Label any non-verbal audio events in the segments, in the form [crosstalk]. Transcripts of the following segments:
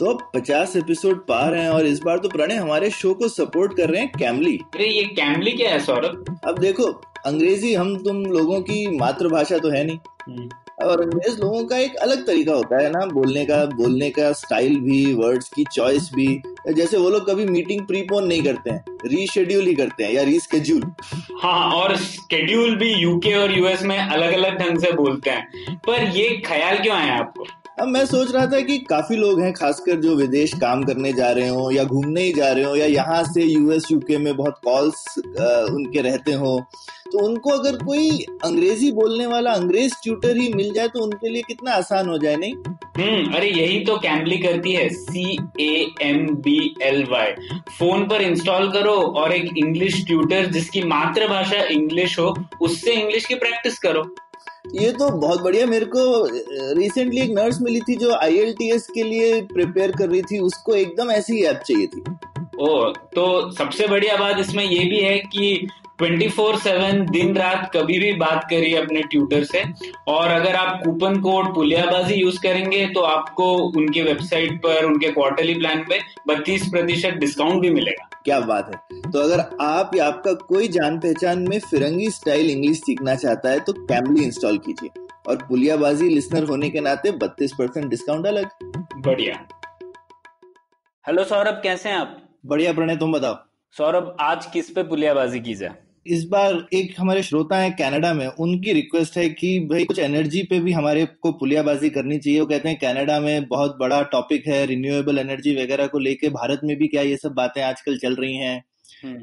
तो अब पचास एपिसोड पार हैं और इस बार तो प्रणय हमारे शो को सपोर्ट कर रहे हैं कैमली अरे ये कैमली क्या है सौरभ? अब देखो अंग्रेज़ी हम तुम लोगों की मातृभाषा तो है नहीं। और अंग्रेज़ लोगों का एक अलग तरीका होता है ना बोलने का बोलने का स्टाइल भी वर्ड्स की चॉइस भी। जैसे वो लोग कभी मीटिंग प्रीपोन नहीं करते हैं रीशेड्यूल ही करते हैं या रीस्केड्यूल हाँ और स्केड्यूल भी यूके और यूएस में अलग अलग ढंग से बोलते हैं। पर ये ख्याल क्यों आया आपको? अब मैं सोच रहा था कि काफ़ी लोग हैं, खासकर जो विदेश काम करने जा रहे हो या घूमने ही जा रहे हो या यहाँ से यूएस यूके में बहुत कॉल्स उनके रहते हो तो उनको अगर कोई अंग्रेज़ी बोलने वाला, अंग्रेज़ ट्यूटर ही मिल जाए तो उनके लिए कितना आसान हो जाए, नहीं? हम्म अरे यही तो कैमली करती है C A M B L Y phone पर इंस्टॉल करो और एक इंग्लिश ट्यूटर जिसकी मातृभाषा इंग्लिश हो, उससे इंग्लिश की प्रैक्टिस करो। ये तो बहुत बढ़िया। मेरे को रिसेंटली एक नर्स मिली थी जो आईएलटीएस के लिए प्रिपेयर कर रही थी। उसको एकदम ऐसी ऐप चाहिए थी। ओ तो सबसे बढ़िया बात इसमें ये भी है कि 24/7 दिन रात कभी भी बात करिए अपने ट्यूटर से। और अगर आप कूपन कोड पुलियाबाजी यूज़ करेंगे तो आपको उनके वेबसाइट पर उनके क्वार्टरली प्लान पे 32 प्रतिशत डिस्काउंट भी मिलेगा। क्या बात है। तो अगर आप या आपका कोई जान पहचान में फिरंगी स्टाइल इंग्लिश सीखना चाहता है तो कैमली इंस्टॉल कीजिए। और पुलियाबाजी लिसनर होने के नाते 32 परसेंट डिस्काउंट अलग। बढ़िया। हेलो सौरभ कैसे हैं आप? बढ़िया प्रणय तुम बताओ। सौरभ आज किस पे पुलियाबाजी की जाए? इस बार एक हमारे श्रोता हैं कनाडा में उनकी रिक्वेस्ट है कि भाई कुछ एनर्जी पे भी हमारे को पुलियाबाजी करनी चाहिए। वो कहते हैं कनाडा में बहुत बड़ा टॉपिक है रिन्यूएबल एनर्जी वगैरह को लेके भारत में भी क्या ये सब बातें आजकल चल रही हैं?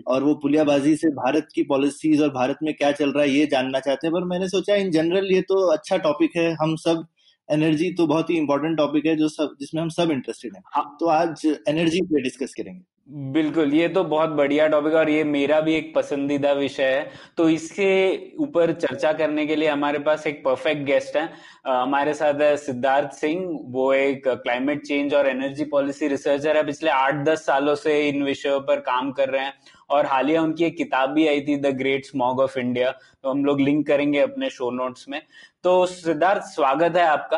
और वो पुलियाबाजी से भारत की पॉलिसीज़ और भारत में क्या चल रहा है ये जानना चाहते हैं। पर मैंने सोचा इन जनरल ये तो अच्छा टॉपिक है। हम सब एनर्जी तो बहुत ही इंपॉर्टेंट टॉपिक है जो सब जिसमें हम सब इंटरेस्टेड हैं। हाँ। तो आज एनर्जी पे डिस्कस करेंगे। बिल्कुल, ये तो बहुत बढ़िया टॉपिक और ये मेरा भी एक पसंदीदा विषय है। तो इसके ऊपर चर्चा करने के लिए हमारे पास एक परफेक्ट गेस्ट है। हमारे साथ है सिद्धार्थ सिंह, वो एक क्लाइमेट चेंज और एनर्जी पॉलिसी रिसर्चर है। पिछले आठ दस सालों से इन विषयों पर काम कर रहे हैं और हालिया उनकी एक किताब भी आई थी the great smog of India तो हम लोग लिंक करेंगे अपने शो नोट्स में। तो सिद्धार्थ, स्वागत है आपका।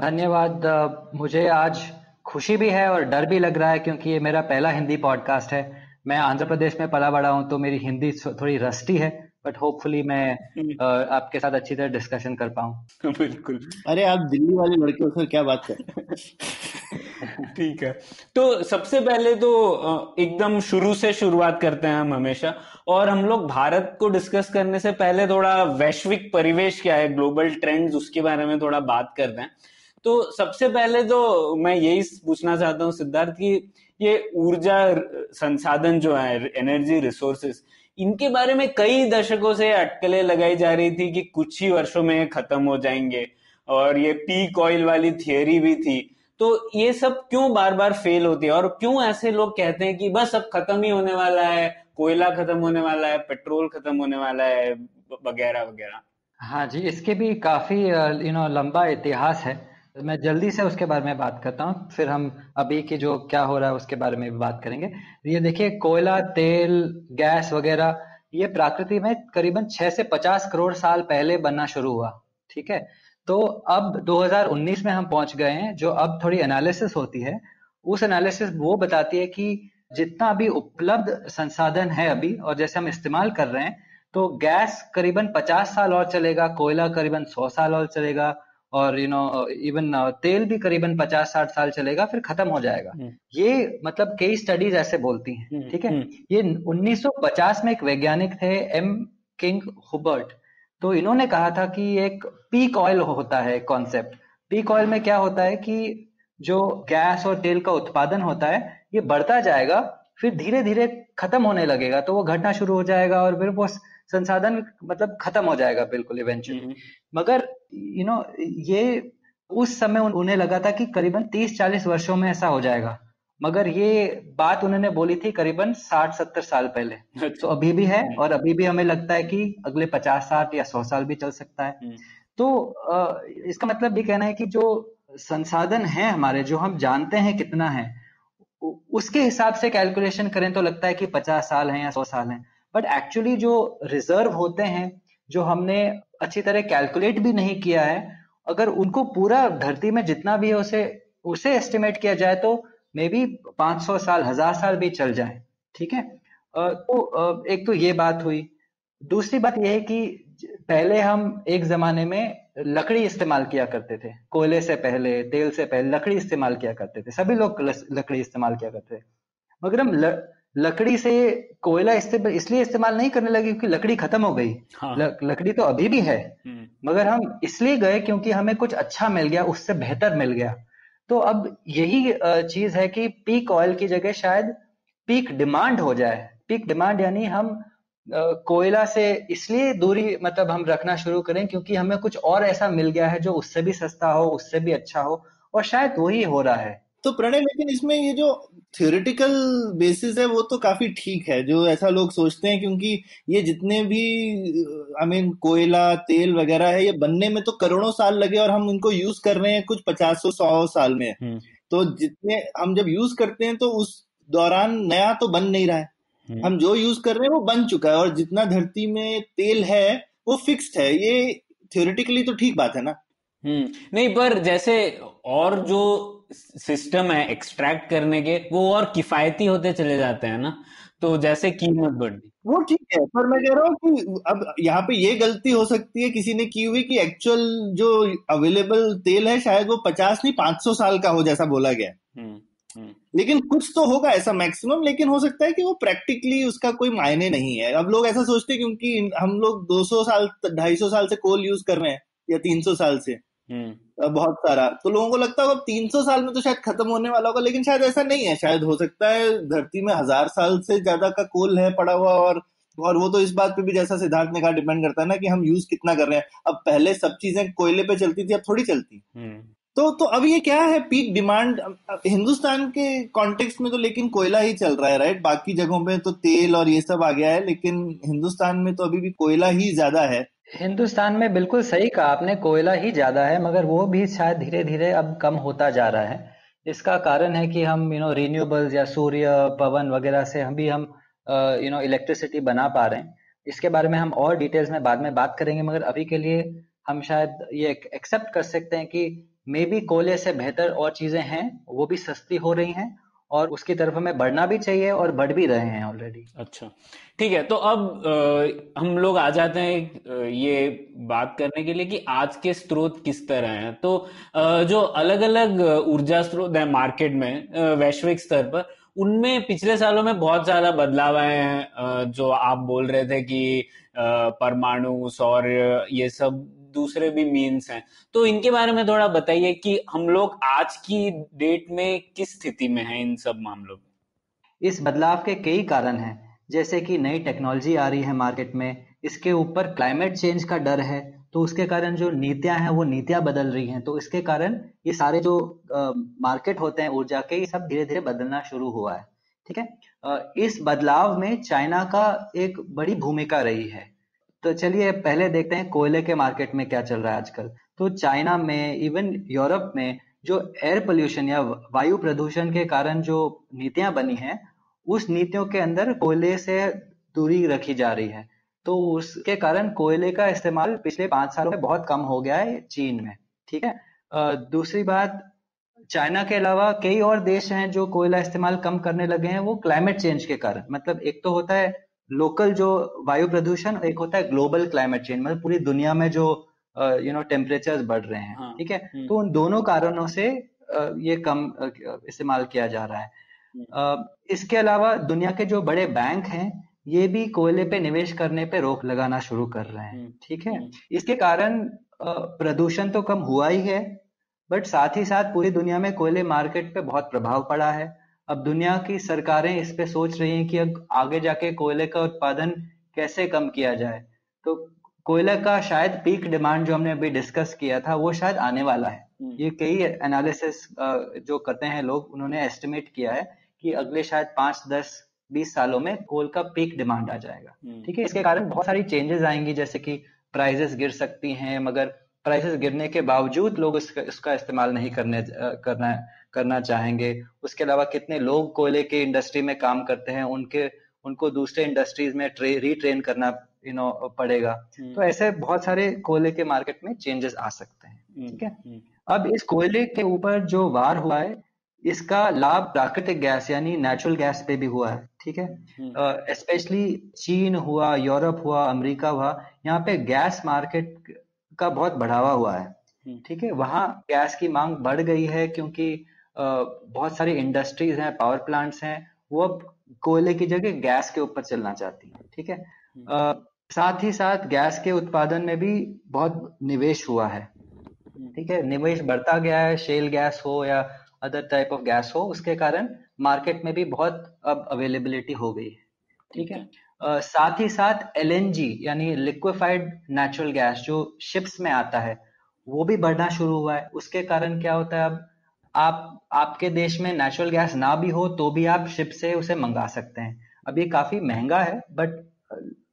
धन्यवाद। मुझे आज खुशी भी है और डर भी लग रहा है क्योंकि ये मेरा पहला हिंदी पॉडकास्ट है। मैं आंध्र प्रदेश में पला बड़ा हूँ तो मेरी हिंदी थोड़ी रस्टी है बट होपफुली मैं आपके साथ अच्छी तरह डिस्कशन कर पाऊँ। [laughs] बिल्कुल। अरे आप दिल्ली वाले लड़के हो सर क्या बात कर [laughs] ठीक है। तो सबसे पहले तो एकदम शुरू से शुरुआत करते हैं हम हमेशा। और हम लोग भारत को डिस्कस करने से पहले थोड़ा वैश्विक परिवेश क्या है ग्लोबल ट्रेंड्स उसके बारे में थोड़ा बात करते हैं। तो सबसे पहले तो मैं यही पूछना चाहता हूँ सिद्धार्थ कि ये ऊर्जा संसाधन जो है एनर्जी रिसोर्सेस इनके बारे में कई दशकों से अटकलें लगाई जा रही थी कि कुछ ही वर्षों में खत्म हो जाएँगे और ये पीक ऑयल वाली थियोरी भी थी। तो ये सब क्यों बार बार फेल होती है? और क्यों ऐसे लोग कहते हैं कि बस अब खत्म ही होने वाला है, कोयला खत्म होने वाला है, पेट्रोल खत्म होने वाला है वगैरह वगैरह? हाँ जी, इसके भी काफ़ी यू नो लंबा इतिहास है। मैं जल्दी से उसके बारे में बात करता हूँ। फिर हम अभी के जो क्या हो रहा है उसके बारे में भी बात करेंगे। ये देखिए, कोयला, तेल, गैस वगैरह, ये प्रकृति में करीबन 6 से 50 करोड़ साल पहले बनना शुरू हुआ, ठीक है? तो अब 2019 में हम पहुँच गए हैं, जो अब थोड़ी एनालिसिस होती है। उस एनालिसिस वो बताती है कि जितना अभी उपलब्ध संसाधन है अभी, और जैसे हम इस्तेमाल कर रहे हैं तो गैस करीबन 50 साल और चलेगा, कोयला करीबन 100 साल और चलेगा और यू नो इवन तेल भी करीबन पचास साठ साल चलेगा फिर खत्म हो जाएगा। ये मतलब कई स्टडीज़ ऐसे बोलती हैं ठीक है? ये 1950 में एक वैज्ञानिक थे एम किंग हुबर्ट तो इन्होंने कहा था कि एक पीक ऑयल होता है कॉन्सेप्ट पीक ऑयल में क्या होता है कि जो गैस और तेल का उत्पादन होता है ये बढ़ता जाएगा फिर धीरे धीरे खत्म होने लगेगा तो वो घटना शुरू हो जाएगा और फिर वो संसाधन मतलब खत्म हो जाएगा बिल्कुल इवेंचुअली मगर यू नो ये उस समय उन्हें लगा था कि करीबन 30-40 वर्षों में ऐसा हो जाएगा। मगर ये बात उन्होंने बोली थी करीबन 60-70 साल पहले। अच्छा। तो अभी भी है और अभी भी हमें लगता है कि अगले 50 साल या 100 साल भी चल सकता है। हम्म। तो इसका मतलब ये कहना है कि जो संसाधन है हमारे जो हम जानते हैं कितना है उसके हिसाब से कैलकुलेशन करें तो लगता है कि 50 साल है या 100 साल है। बट एक्चुअली जो रिज़र्व होते हैं जो हमने अच्छी तरह कैलकुलेट भी नहीं किया है अगर उनको पूरा धरती में जितना भी है उसे उसे एस्टिमेट किया जाए तो मे बी 500 साल हज़ार साल भी चल जाए ठीक है? तो एक तो ये बात हुई। दूसरी बात यह है कि पहले हम एक जमाने में लकड़ी इस्तेमाल किया करते थे। कोयले से पहले तेल से पहले लकड़ी इस्तेमाल किया करते थे। सभी लोग लकड़ी इस्तेमाल किया करते थे। मगर हम ल, लकड़ी से कोयला इसलिए इस्तेमाल नहीं करने लगे क्योंकि लकड़ी खत्म हो गई। हाँ। लकड़ी तो अभी भी है। हम्म, मगर हम इसलिए गए क्योंकि हमें कुछ अच्छा मिल गया उससे बेहतर मिल गया। तो अब यही चीज़ है कि पीक ऑयल की जगह शायद पीक डिमांड हो जाए। पीक डिमांड यानी हम कोयला से इसलिए दूरी मतलब हम रखना शुरू करें क्योंकि हमें कुछ और ऐसा मिल गया है जो उससे भी सस्ता हो उससे भी अच्छा हो और शायद वही हो रहा है। तो प्रणय लेकिन इसमें ये जो थियोरिटिकल बेसिस है वो तो काफ़ी ठीक है जो ऐसा लोग सोचते हैं क्योंकि ये जितने भी आई मीन कोयला तेल वगैरह है ये बनने में तो करोड़ों साल लगे और हम इनको यूज़ कर रहे हैं कुछ पचास सौ साल में। हम्म, तो जितने हम जब यूज़ करते हैं तो उस दौरान नया तो बन नहीं रहा है। हम्म, हम जो यूज़ कर रहे हैं वो बन चुका है और जितना धरती में तेल है वो फिक्स्ड है। ये थियोरिटिकली तो ठीक बात है ना। हम्म। नहीं पर जैसे और जो सिस्टम है एक्सट्रैक्ट करने के वो और किफायती होते चले जाते हैं ना? तो जैसे कीमत बढ़ती वो ठीक है पर मैं कह रहा हूँ कि अब यहाँ पे ये गलती हो सकती है किसी ने की हुई कि एक्चुअल जो अवेलेबल तेल है शायद वो पचास नहीं पाँच सौ साल का हो जैसा बोला गया। है। हम्म हम्म। लेकिन कुछ तो होगा ऐसा मैक्सिमम लेकिन हो सकता है कि वो प्रैक्टिकली उसका कोई मायने नहीं है। अब लोग ऐसा सोचते हैं क्योंकि हम लोग 200 साल 250 साल से कोल यूज़ कर रहे हैं या 300 साल से। हम्म। अ, बहुत सारा। तो लोगों को लगता होगा अब 300 साल में तो शायद खत्म होने वाला होगा लेकिन शायद ऐसा नहीं है। शायद हो सकता है धरती में हज़ार साल से ज़्यादा का कोल है पड़ा हुआ और और वो तो इस बात पे भी जैसा सिद्धार्थ ने कहा डिपेंड करता है ना कि हम यूज़ कितना कर रहे हैं। अब पहले सब चीज़ें कोयले पे चलती थी अब थोड़ी चलती। हम्म। तो तो अब ये क्या है? पीक डिमांड हिंदुस्तान के कॉन्टेक्स्ट में तो लेकिन कोयला ही चल रहा है राइट बाकी जगहों पे तो तेल और ये सब आ गया है लेकिन हिंदुस्तान में तो अभी भी कोयला ही ज़्यादा है। हिंदुस्तान में बिल्कुल सही कहा आपने, कोयला ही ज़्यादा है, मगर वो भी शायद धीरे धीरे अब कम होता जा रहा है। इसका कारण है कि हम यू नो रिन्यूएबल्स या सूर्य, पवन वगैरह से हम भी हम यू नो इलेक्ट्रिसिटी बना पा रहे हैं। इसके बारे में हम और डिटेल्स में बाद में बात करेंगे, मगर अभी के लिए हम शायद ये एक्सेप्ट कर सकते हैं कि मे बी कोयले से बेहतर और चीज़ें हैं, वो भी सस्ती हो रही हैं और उसकी तरफ़ हमें बढ़ना भी चाहिए और बढ़ भी रहे हैं ऑलरेडी अच्छा। ठीक है तो अब अ, हम लोग आ जाते हैं ये बात करने के लिए कि आज के स्रोत किस तरह हैं। तो अ, जो अलग अलग ऊर्जा स्रोत हैं मार्केट में वैश्विक स्तर पर उनमें पिछले सालों में बहुत ज़्यादा बदलाव आए हैं। जो आप बोल रहे थे कि परमाणु सौर ये सब दूसरे भी मीन्स हैं। तो इनके बारे में थोड़ा बताइए कि हम लोग आज की डेट में किस स्थिति में हैं इन सब मामलों में? इस बदलाव के कई कारण हैं जैसे कि नई टेक्नोलॉजी आ रही है मार्केट में इसके ऊपर क्लाइमेट चेंज का डर है तो उसके कारण जो नीतियाँ हैं वो नीतियाँ बदल रही हैं तो इसके कारण ये सारे जो आ, मार्केट होते हैं ऊर्जा के ये सब धीरे धीरे बदलना शुरू हुआ है ठीक है? इस बदलाव में चाइना का एक बड़ी भूमिका रही है। तो चलिए पहले देखते हैं कोयले के मार्केट में क्या चल रहा है आजकल। तो चाइना में इवन यूरोप में, जो एयर पोल्यूशन या वायु प्रदूषण के कारण जो नीतियाँ बनी हैं, उस नीतियों के अंदर कोयले से दूरी रखी जा रही है। तो उसके कारण कोयले का इस्तेमाल पिछले पाँच सालों में बहुत कम हो गया है चीन में, ठीक है? दूसरी बात, चाइना के अलावा कई और देश हैं जो कोयला इस्तेमाल कम करने लगे हैं, वो क्लाइमेट चेंज के कारण। मतलब एक तो होता है लोकल जो वायु प्रदूषण एक होता है ग्लोबल क्लाइमेट चेंज मतलब पूरी दुनिया में जो यू नो टेम्परेचर्स बढ़ रहे हैं हाँ, ठीक है? हम्म। तो उन दोनों कारणों से ये कम इस्तेमाल किया जा रहा है। अ, इसके अलावा दुनिया के जो बड़े बैंक हैं ये भी कोयले पे निवेश करने पे रोक लगाना शुरू कर रहे हैं हम्म, ठीक है? हम्म। इसके कारण प्रदूषण तो कम हुआ ही है बट साथ ही साथ पूरी दुनिया में कोयले मार्केट पे बहुत प्रभाव पड़ा है। अब दुनिया की सरकारें इस पे सोच रही हैं कि अब आगे जाके कोयले का उत्पादन कैसे कम किया जाए तो कोयले का शायद पीक डिमांड जो हमने अभी डिस्कस किया था वो शायद आने वाला है हम्म। ये कई एनालिसिस जो करते हैं लोग उन्होंने एस्टिमेट किया है कि अगले शायद पाँच दस बीस सालों में कोल का पीक डिमांड आ जाएगा हम्म। ठीक है इसके कारण बहुत सारी चेंजेस आएँगी जैसे कि प्राइजेस गिर सकती हैं मगर प्राइसेस गिरने के बावजूद लोग इसका, इसका इस्तेमाल नहीं करने करना करना चाहेंगे। उसके अलावा कितने लोग कोयले के इंडस्ट्री में काम करते हैं उनके उनको दूसरे इंडस्ट्रीज़ में रीट्रेन करना यू नो पड़ेगा। हम्म। तो ऐसे बहुत सारे कोयले के मार्केट में चेंजेस आ सकते हैं हम्म, ठीक है? हम्म। अब इस कोयले के ऊपर जो वार हुआ है इसका लाभ प्राकृतिक गैस यानी नेचुरल गैस पे भी हुआ है ठीक है? स्पेशली चीन हुआ यूरोप हुआ अमेरिका हुआ यहाँ पे गैस मार्केट का बहुत बढ़ावा हुआ है ठीक है? वहाँ गैस की मांग बढ़ गई है क्योंकि बहुत सारी इंडस्ट्रीज़ हैं पावर प्लांट्स हैं वो अब कोयले की जगह गैस के ऊपर चलना चाहती है ठीक है? साथ ही साथ गैस के उत्पादन में भी बहुत निवेश हुआ है ठीक है? निवेश बढ़ता गया है शेल गैस हो या अदर टाइप ऑफ़ गैस हो उसके कारण मार्केट में भी बहुत अब अवेलेबिलिटी हो गई है ठीक है? uh, साथ ही साथ एलएनजी यानी लिक्विफाइड नेचुरल गैस जो शिप्स में आता है वो भी बढ़ना शुरू हुआ है उसके कारण क्या होता है अब आप आपके देश में नेचुरल गैस ना भी हो तो भी आप शिप से उसे मंगा सकते हैं। अब ये काफ़ी महँगा है बट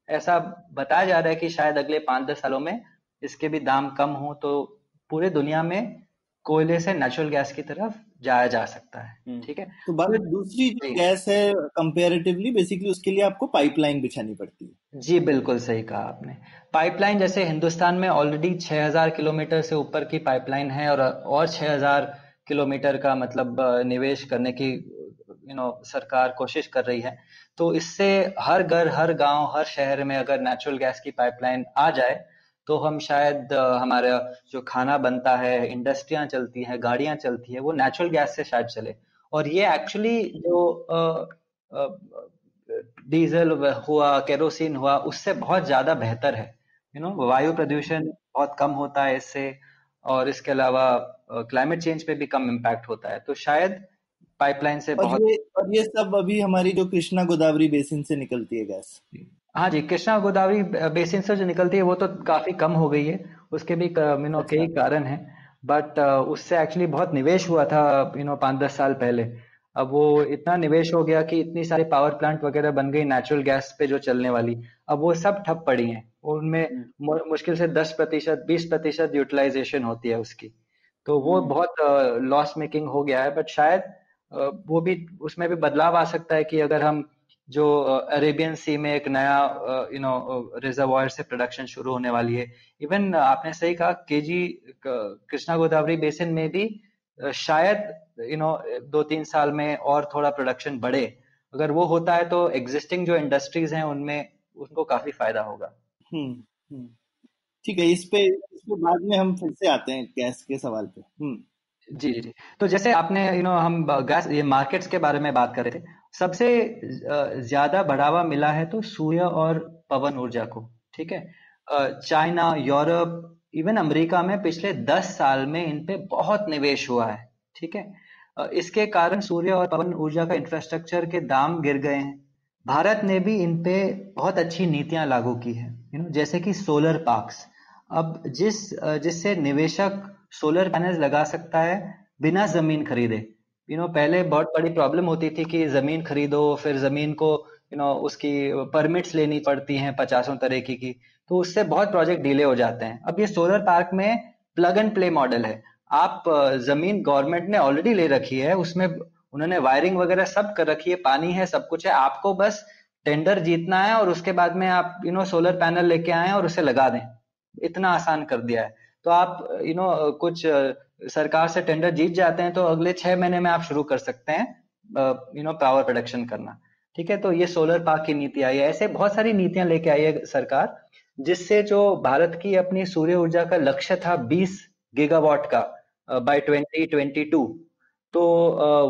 ऐसा बताया जा रहा है कि शायद अगले पाँच दस सालों में इसके भी दाम कम हो तो पूरे दुनिया में कोयले से नेचुरल गैस की तरफ़ जाया जा सकता है। हम्म। ठीक है? तो बात दूसरी जो गैस है कंपेरेटिवली बेसिकली उसके लिए आपको पाइपलाइन बिछानी पड़ती है। जी बिल्कुल सही कहा आपने। पाइपलाइन जैसे हिंदुस्तान में ऑलरेडी 6000 किलोमीटर से ऊपर की पाइपलाइन है और और 6000 किलोमीटर का मतलब निवेश करने की यू नो सरकार कोशिश कर रही है। तो इससे हर घर, हर गाँव, हर शहर में अगर नेचुरल गैस की पाइपलाइन आ जाए तो हम शायद हमारा जो खाना बनता है इंडस्ट्रियाँ चलती हैं, गाड़ियाँ चलती है, वो नेचुरल गैस से शायद चले। और ये एक्चुअली जो डीजल हुआ केरोसिन हुआ, उससे बहुत ज़्यादा बेहतर है। यू नो वायु प्रदूषण बहुत कम होता है इससे। और इसके अलावा क्लाइमेट चेंज पे भी कम इम्पैक्ट होता है। तो शायद पाइपलाइन से और बहुत ये और ये सब अभी हमारी जो कृष्णा गोदावरी बेसिन से निकलती है गैस हाँ जी कृष्णा गोदावरी बेसिन से जो निकलती है वो तो काफ़ी कम हो गई है। उसके भी यू नो कई अच्छा। कारण है। बट उससे एक्चुअली बहुत निवेश हुआ था यू नो पाँच दस साल पहले। अब वो इतना निवेश हो गया कि इतनी सारी पावर प्लांट वगैरह बन गई नेचुरल गैस पे जो चलने वाली। अब वो सब ठप पड़ी हैं। उनमें हम्म। मुश्किल से दस प्रतिशत बीस प्रतिशत यूटिलाइजेशन होती है उसकी। तो वो हम्म। बहुत लॉस मेकिंग हो गया है बट शायद वो भी उसमें भी बदलाव आ सकता है कि अगर हम जो अरेबियन सी में एक नया यू नो रिजर्वायर से प्रोडक्शन शुरू होने वाली है इवन आपने सही कहा के जी कृष्णा गोदावरी बेसिन में भी शायद यू नो दो तीन साल में और थोड़ा प्रोडक्शन बढ़े अगर वो होता है तो एग्जिस्टिंग जो इंडस्ट्रीज़ हैं उनमें उनको काफ़ी फ़ायदा होगा हम्म, हम्म। ठीक है, इस पे इस पे बाद में हम फिर से आते हैं गैस के सवाल पे। हम्म। जी जी तो जैसे आपने यू नो हम गैस ये मार्केट्स के बारे में बात कर रहे थे, सबसे ज़्यादा बढ़ावा मिला है तो सूर्य और पवन ऊर्जा को, ठीक है? चाइना, यूरोप इवन अमेरिका में पिछले दस साल में इन पे बहुत निवेश हुआ है, ठीक है? इसके कारण सूर्य और पवन ऊर्जा का इंफ्रास्ट्रक्चर के दाम गिर गए हैं। भारत ने भी इन पे बहुत अच्छी नीतियाँ लागू की है यू नो जैसे कि सोलर पार्क्स अब जिस, जिससे निवेशक सोलर पैनल लगा सकता है, बिना ज़मीन खरीदे। यू नो पहले बहुत बड़ी प्रॉब्लम होती थी कि ज़मीन खरीदो, फिर ज़मीन को यू नो उसकी परमिट्स लेनी पड़ती हैं पचासों तरीके की तो उससे बहुत प्रोजेक्ट डिले हो जाते हैं। अब ये सोलर पार्क में प्लग एंड प्ले मॉडल है। आप, ज़मीन गवर्नमेंट ने ऑलरेडी ले रखी है, उसमें उन्होंने वायरिंग वगैरह सब कर रखी है, पानी है, सब कुछ है। आपको बस टेंडर जीतना है और उसके बाद में आप यू नो सोलर पैनल लेके आए और उसे लगा दें। इतना आसान कर दिया है। तो आप यू नो कुछ सरकार से टेंडर जीत जाते हैं तो अगले छह महीने में आप शुरू कर सकते हैं यू नो पावर प्रोडक्शन करना। ठीक है? तो ये सोलर पार्क की नीति आई है। ऐसे बहुत सारी नीतियाँ लेके आई है सरकार, जिससे जो भारत की अपनी सूर्य ऊर्जा का लक्ष्य था 20 गीगावाट का बाय 2022 तो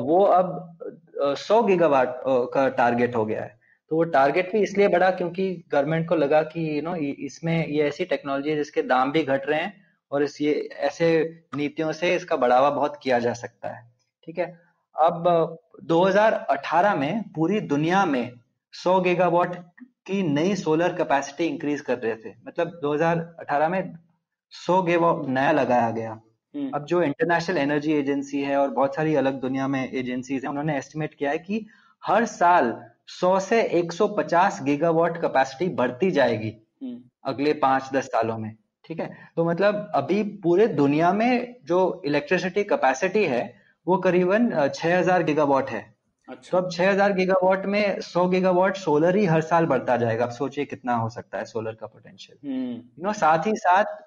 वो अब 100 गीगावाट का टारगेट हो गया है। तो वो टारगेट भी इसलिए बढ़ा क्योंकि गवर्नमेंट को लगा कि यू नो इसमें ये ऐसी टेक्नोलॉजी है जिसके दाम भी घट रहे हैं और इस ये ऐसे नीतियों से इसका बढ़ावा बहुत किया जा सकता है। ठीक है? अब 2018 में पूरी दुनिया में 100 गीगावाट की नई सोलर कैपेसिटी इंक्रीज कर रहे थे। मतलब 2018 में 100 गीगावाट नया लगाया गया। हम्म। अब जो इंटरनेशनल एनर्जी एजेंसी है और बहुत सारी अलग दुनिया में एजेंसीज हैं उन्होंने एस्टिमेट किया है कि हर साल 100 से 150 गीगावाट कैपेसिटी बढ़ती जाएगी हम्म। अगले पाँच दस सालों में ठीक है? तो मतलब अभी पूरे दुनिया में जो इलेक्ट्रिसिटी कैपेसिटी है वो करीबन 6000 गीगावाट है। अच्छा। तो अब 6000 गीगावाट में 100 गीगावाट सोलर ही हर साल बढ़ता जाएगा। आप सोचिए कितना हो सकता है सोलर का पोटेंशियल यू नो साथ ही साथ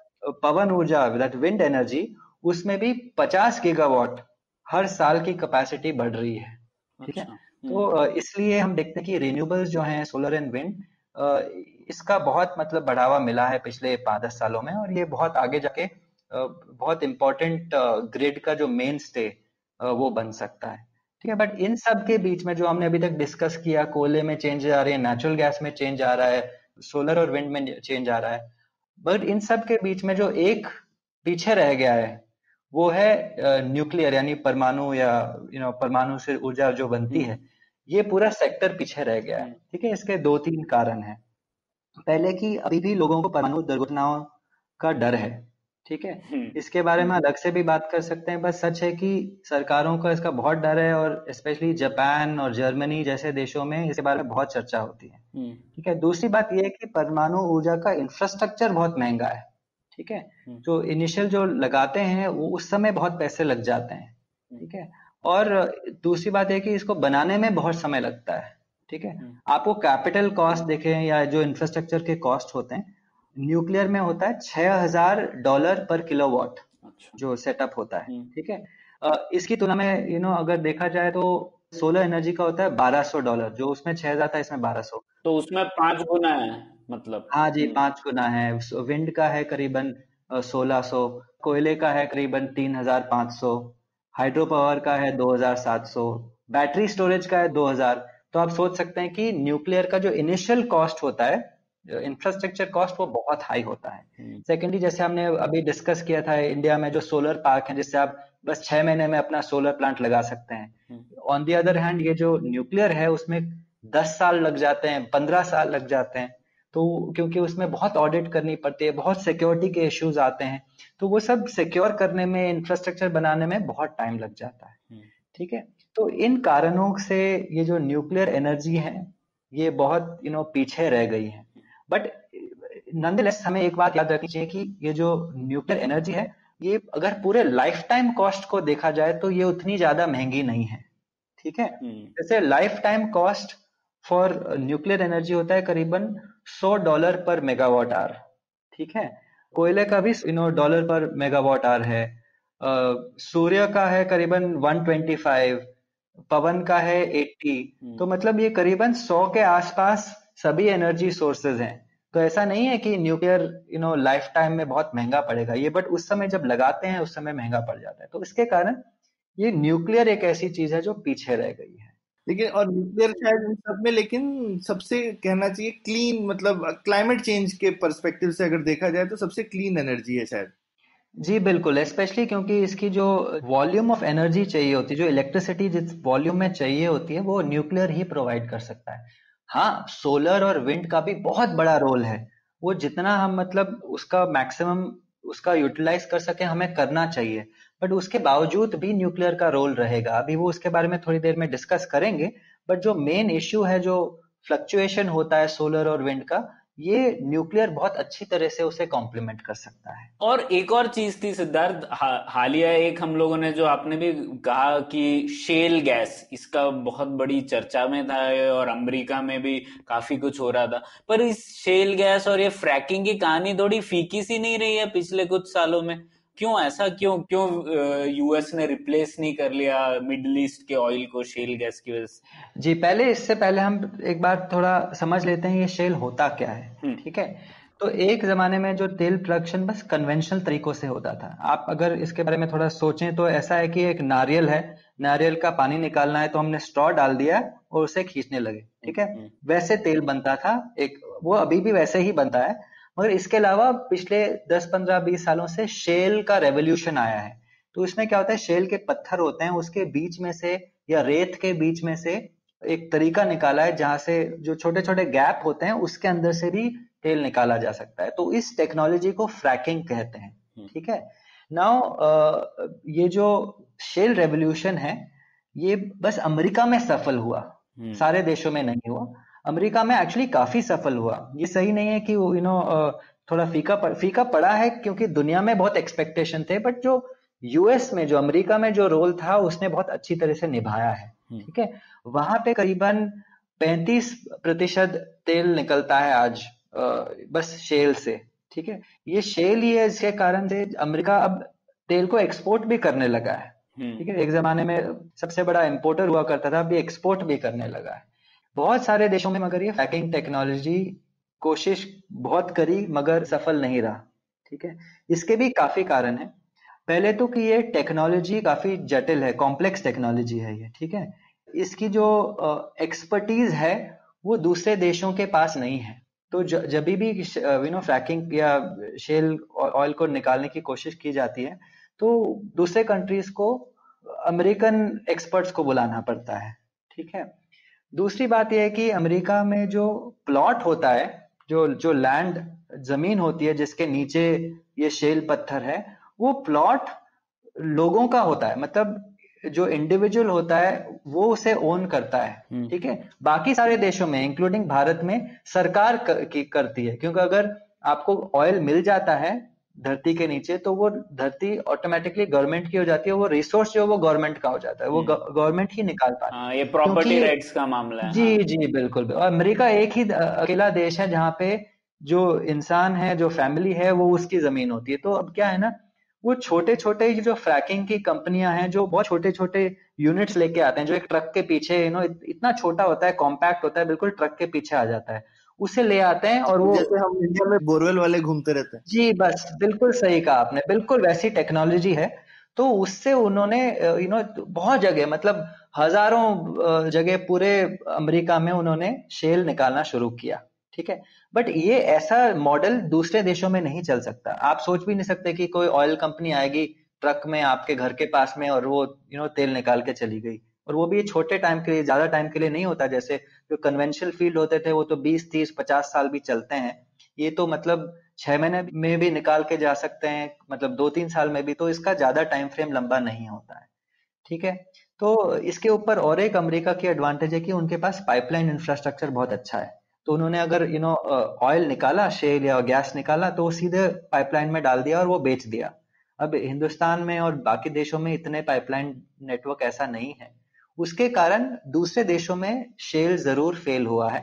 पवन ऊर्जा दैट विंड एनर्जी उसमें भी 50 गीगावाट हर साल की कैपेसिटी बढ़ रही है ठीक है? अच्छा, तो हम्म। इसलिए हम देखते हैं कि रिन्यूएबल्स जो हैं सोलर एंड विंड इसका बहुत मतलब बढ़ावा मिला है पिछले पाँच दस सालों में और ये बहुत आगे जाके बहुत इम्पोर्टेंट ग्रिड का जो मेन स्टे वो बन सकता है ठीक है बट इन सब के बीच में जो हमने अभी तक डिस्कस किया, कोयले में चेंज आ रही है नेचुरल गैस में चेंज आ रहा है सोलर और विंड में चेंज आ रहा है बट इन सब के बीच में जो एक पीछे रह गया है वो है न्यूक्लियर यानी परमाणु या यू नो परमाणु से ऊर्जा जो बनती है ये पूरा सेक्टर पीछे रह गया है ठीक है? इसके दो तीन कारण है। पहले की अभी भी लोगों को परमाणु दुर्घटनाओं का डर है ठीक है? हम्म। इसके बारे में अलग से भी बात कर सकते हैं बस सच है कि सरकारों का इसका बहुत डर है और स्पेशली जापान और जर्मनी जैसे देशों में इसके बारे में बहुत चर्चा होती है हम्म। ठीक है? दूसरी बात यह है कि परमाणु ऊर्जा का इंफ्रास्ट्रक्चर बहुत महँगा है। ठीक है? हम्म। जो इनिशियल जो लगाते हैं वो उस समय बहुत पैसे लग जाते हैं ठीक है? और दूसरी बात है कि इसको बनाने में बहुत समय लगता है ठीक है? आपको कैपिटल कॉस्ट देखें या जो इंफ्रास्ट्रक्चर के कॉस्ट होते हैं न्यूक्लियर में होता है छह हज़ार डॉलर पर किलोवाट अच्छा। जो सेटअप होता है हम्म। ठीक है? इसकी तुलना में यू नो अगर देखा जाए तो सोलर एनर्जी का होता है बारह 1200 डॉलर जो उसमें छह हज़ार था इसमें बारह 1200 तो उसमें पाँच गुना है। मतलब हाँ जी पाँच गुना है। विंड का है करीबन 1600 कोयले का है करीबन 3500 हाइड्रो पावर का है 2700 बैटरी स्टोरेज का है 2000 तो आप सोच सकते हैं कि न्यूक्लियर का जो इनिशियल कॉस्ट होता है इंफ्रास्ट्रक्चर कॉस्ट वो बहुत हाई होता है। सेकेंडली हम्म। जैसे हमने अभी डिस्कस किया था इंडिया में जो सोलर पार्क है जिससे आप बस छह महीने में अपना सोलर प्लांट लगा सकते हैं। ऑन दी अदर हैंड ये जो न्यूक्लियर है उसमें दस साल लग जाते हैं पंद्रह साल लग जाते हैं। तो क्योंकि उसमें बहुत ऑडिट करनी पड़ती है बहुत सिक्योरिटी के इश्यूज़ आते हैं तो वो सब सिक्योर करने में इंफ्रास्ट्रक्चर बनाने में बहुत टाइम लग जाता है। हम्म। ठीक है? तो इन कारणों से ये जो न्यूक्लियर एनर्जी है ये बहुत यू नो पीछे रह गई है। बट नंदलेस हमें एक बात याद रखनी चाहिए कि ये जो न्यूक्लियर एनर्जी है ये अगर पूरे लाइफ टाइम कॉस्ट को देखा जाए तो ये उतनी ज़्यादा महँगी नहीं है। ठीक है? हम्म। जैसे lifetime cost for nuclear energy होता है करीबन 100 डॉलर पर मेगावाट आर ठीक है? कोयले का भी you know dollar per megawatt hour है। सूर्य का है करीबन 125 पवन का है 80 हम्म। तो मतलब ये करीबन 100 के आसपास सभी एनर्जी सोर्सेज हैं। तो ऐसा नहीं है कि nuclear you know life time में बहुत महँगा पड़ेगा ये बट उस समय जब लगाते हैं उस समय महँगा पड़ जाता है। तो इसके कारण ये न्यूक्लियर एक ऐसी चीज़ है जो पीछे रह गई है। लेकिन, और न्यूक्लियर शायद इन सब में, लेकिन सबसे कहना चाहिए क्लीन मतलब क्लाइमेट चेंज के परस्पेक्टिव से अगर देखा जाए तो सबसे क्लीन एनर्जी है शायद। जी, बिल्कुल स्पेशली क्योंकि इसकी जो वॉल्यूम ऑफ़ एनर्जी चाहिए होती है जो इलेक्ट्रिसिटी जिस वॉल्यूम में चाहिए होती है, वो न्यूक्लियर ही प्रोवाइड कर सकता है। हाँ सोलर और विंड का भी बहुत बड़ा रोल है। वो जितना हम मतलब उसका मैक्सिमम उसका यूटिलाइज कर सके, हमें करना चाहिए। बट उसके बावजूद भी न्यूक्लियर का रोल रहेगा। अभी वो उसके बारे में थोड़ी देर में डिस्कस करेंगे बट जो मेन इश्यू है, जो फ्लक्चुएशन होता है सोलर और विंड का, ये न्यूक्लियर बहुत अच्छी तरह से उसे कॉम्प्लीमेंट कर सकता है। और एक और चीज़ थी, सिद्धार्थ हालिया एक हम लोगों ने जो आपने भी कहा कि शेल गैस इसका बहुत बड़ी चर्चा में था और अमेरिका में भी काफ़ी कुछ हो रहा था। पर इस शेल गैस और ये फ्रैकिंग की कहानी थोड़ी फीकी सी नहीं रही है पिछले कुछ सालों में? क्यों ऐसा क्यों क्यों यूएस ने रिप्लेस नहीं कर लिया मिडल ईस्ट के ऑयल को शेल गैस की वजह से जी पहले इससे पहले हम एक बार थोड़ा समझ लेते हैं ये शेल होता क्या है हम्म। ठीक है तो एक जमाने में जो तेल प्रोडक्शन बस कन्वेंशनल तरीकों से होता था आप अगर इसके बारे में थोड़ा सोचें तो ऐसा है कि एक नारियल है नारियल का पानी निकालना है तो हमने स्ट्रॉ डाल दिया और उसे खींचने लगे ठीक है हम्म। वैसे तेल बनता था एक वो अभी भी वैसे ही बनता है मगर इसके अलावा पिछले 10 15 20 सालों से शेल का रेवोल्यूशन आया है। तो इसमें क्या होता है? शेल के पत्थर होते हैं उसके बीच में से या रेत के बीच में से एक तरीका निकाला है जहाँ से जो छोटे छोटे गैप होते हैं उसके अंदर से भी तेल निकाला जा सकता है। तो इस टेक्नोलॉजी को फ्रैकिंग कहते हैं हम्म। ठीक है? नाउ ये जो शेल रेवोल्यूशन है ये बस अमेरिका में सफल हुआ। हम्म। सारे देशों में नहीं हुआ। अमेरिका में एक्चुअली काफ़ी सफल हुआ। ये सही नहीं है कि यू नो थोड़ा फीका पड़, फीका पड़ा है क्योंकि दुनिया में बहुत एक्सपेक्टेशन थे बट जो यूएस में जो अमेरिका में जो रोल था उसने बहुत अच्छी तरह से निभाया है। हम्म। ठीक है? वहाँ पे करीबन 35 प्रतिशत तेल निकलता है आज बस शेल से। ठीक है? ये शेल ही है इसके कारण से अमेरिका अब तेल को एक्सपोर्ट भी करने लगा है। हम्म। ठीक है? एक जमाने में सबसे बड़ा इंपोर्टर हुआ करता था अभी एक्सपोर्ट भी करने लगा है। बहुत सारे देशों में मगर ये फैकिंग टेक्नोलॉजी कोशिश बहुत करी, मगर सफल नहीं रहा, ठीक है? इसके भी काफ़ी कारण है। पहले तो कि ये टेक्नोलॉजी काफ़ी जटिल है कॉम्प्लेक्स टेक्नोलॉजी है ये, ठीक है? इसकी जो एक्सपर्टीज है, वो दूसरे देशों के पास नहीं है। तो जब भी यू नो फ्रैकिंग या शेल ऑयल को निकालने की कोशिश की जाती है तो दूसरे कंट्रीज़ को अमेरिकन एक्सपर्ट्स को बुलाना पड़ता है, ठीक है? दूसरी बात यह है कि अमेरिका में जो प्लॉट होता है जो जो लैंड ज़मीन होती है जिसके नीचे ये शेल पत्थर है वो प्लॉट लोगों का होता है। मतलब जो इंडिविजुअल होता है वो उसे ओन करता है। हम्म। ठीक है? बाकी सारे देशों में इंक्लूडिंग भारत में सरकार कर, की करती है। क्योंकि अगर आपको ऑयल मिल जाता है धरती के नीचे तो वो धरती ऑटोमेटिकली गवर्नमेंट की हो जाती है वो रिसोर्स जो वो गवर्नमेंट का हो जाता है वो गवर्नमेंट हम्म। ही निकाल पाता है हाँ, ये प्रॉपर्टी राइट्स का मामला है जी हाँ। जी बिल्कुल और अमेरिका एक ही अकेला देश है जहाँ पे जो इंसान है जो फैमिली है वो उसकी ज़मीन होती है तो अब क्या है ना वो छोटे छोटे जो फ्रैकिंग की कंपनियाँ हैं जो बहुत छोटे छोटे यूनिट्स लेके आते हैं जो एक ट्रक के पीछे यू नो इतना छोटा होता है कॉम्पैक्ट होता है बिल्कुल ट्रक के पीछे आ जाता है उसे ले आते हैं और वो जैसे हम इंडिया में बोरवेल वाले घूमते रहते हैं। जी बस बिल्कुल सही कहा आपने बिल्कुल वैसी टेक्नोलॉजी है। तो उससे उन्होंने यू नो बहुत जगह मतलब हज़ारों जगह पूरे अमेरिका में उन्होंने शेल निकालना शुरू किया ठीक है? बट ये ऐसा मॉडल दूसरे देशों में नहीं चल सकता। आप सोच भी नहीं सकते कि कोई ऑयल कंपनी आएगी ट्रक में आपके घर के पास में और वो यू नो तेल निकाल के चली गई। और वो भी छोटे टाइम के लिए ज़्यादा टाइम के लिए नहीं होता जैसे जो कन्वेंशनल फ़ील्ड होते थे, वो तो 20 30 50 साल भी चलते हैं। ये तो मतलब छह महीने में भी निकाल के जा सकते हैं मतलब दो तीन साल में भी तो इसका ज़्यादा टाइम फ्रेम लंबा नहीं होता है। ठीक है? तो इसके ऊपर और एक अमेरिका की एडवांटेज है कि उनके पास पाइपलाइन इंफ्रास्ट्रक्चर बहुत अच्छा है। तो उन्होंने अगर यू नो ऑयल निकाला शेल या गैस निकाला तो सीधे पाइपलाइन में डाल दिया और वो बेच दिया। अब हिंदुस्तान में और बाकी देशों में इतने पाइपलाइन नेटवर्क ऐसा नहीं है। उसके कारण दूसरे देशों में शेल ज़रूर फेल हुआ है।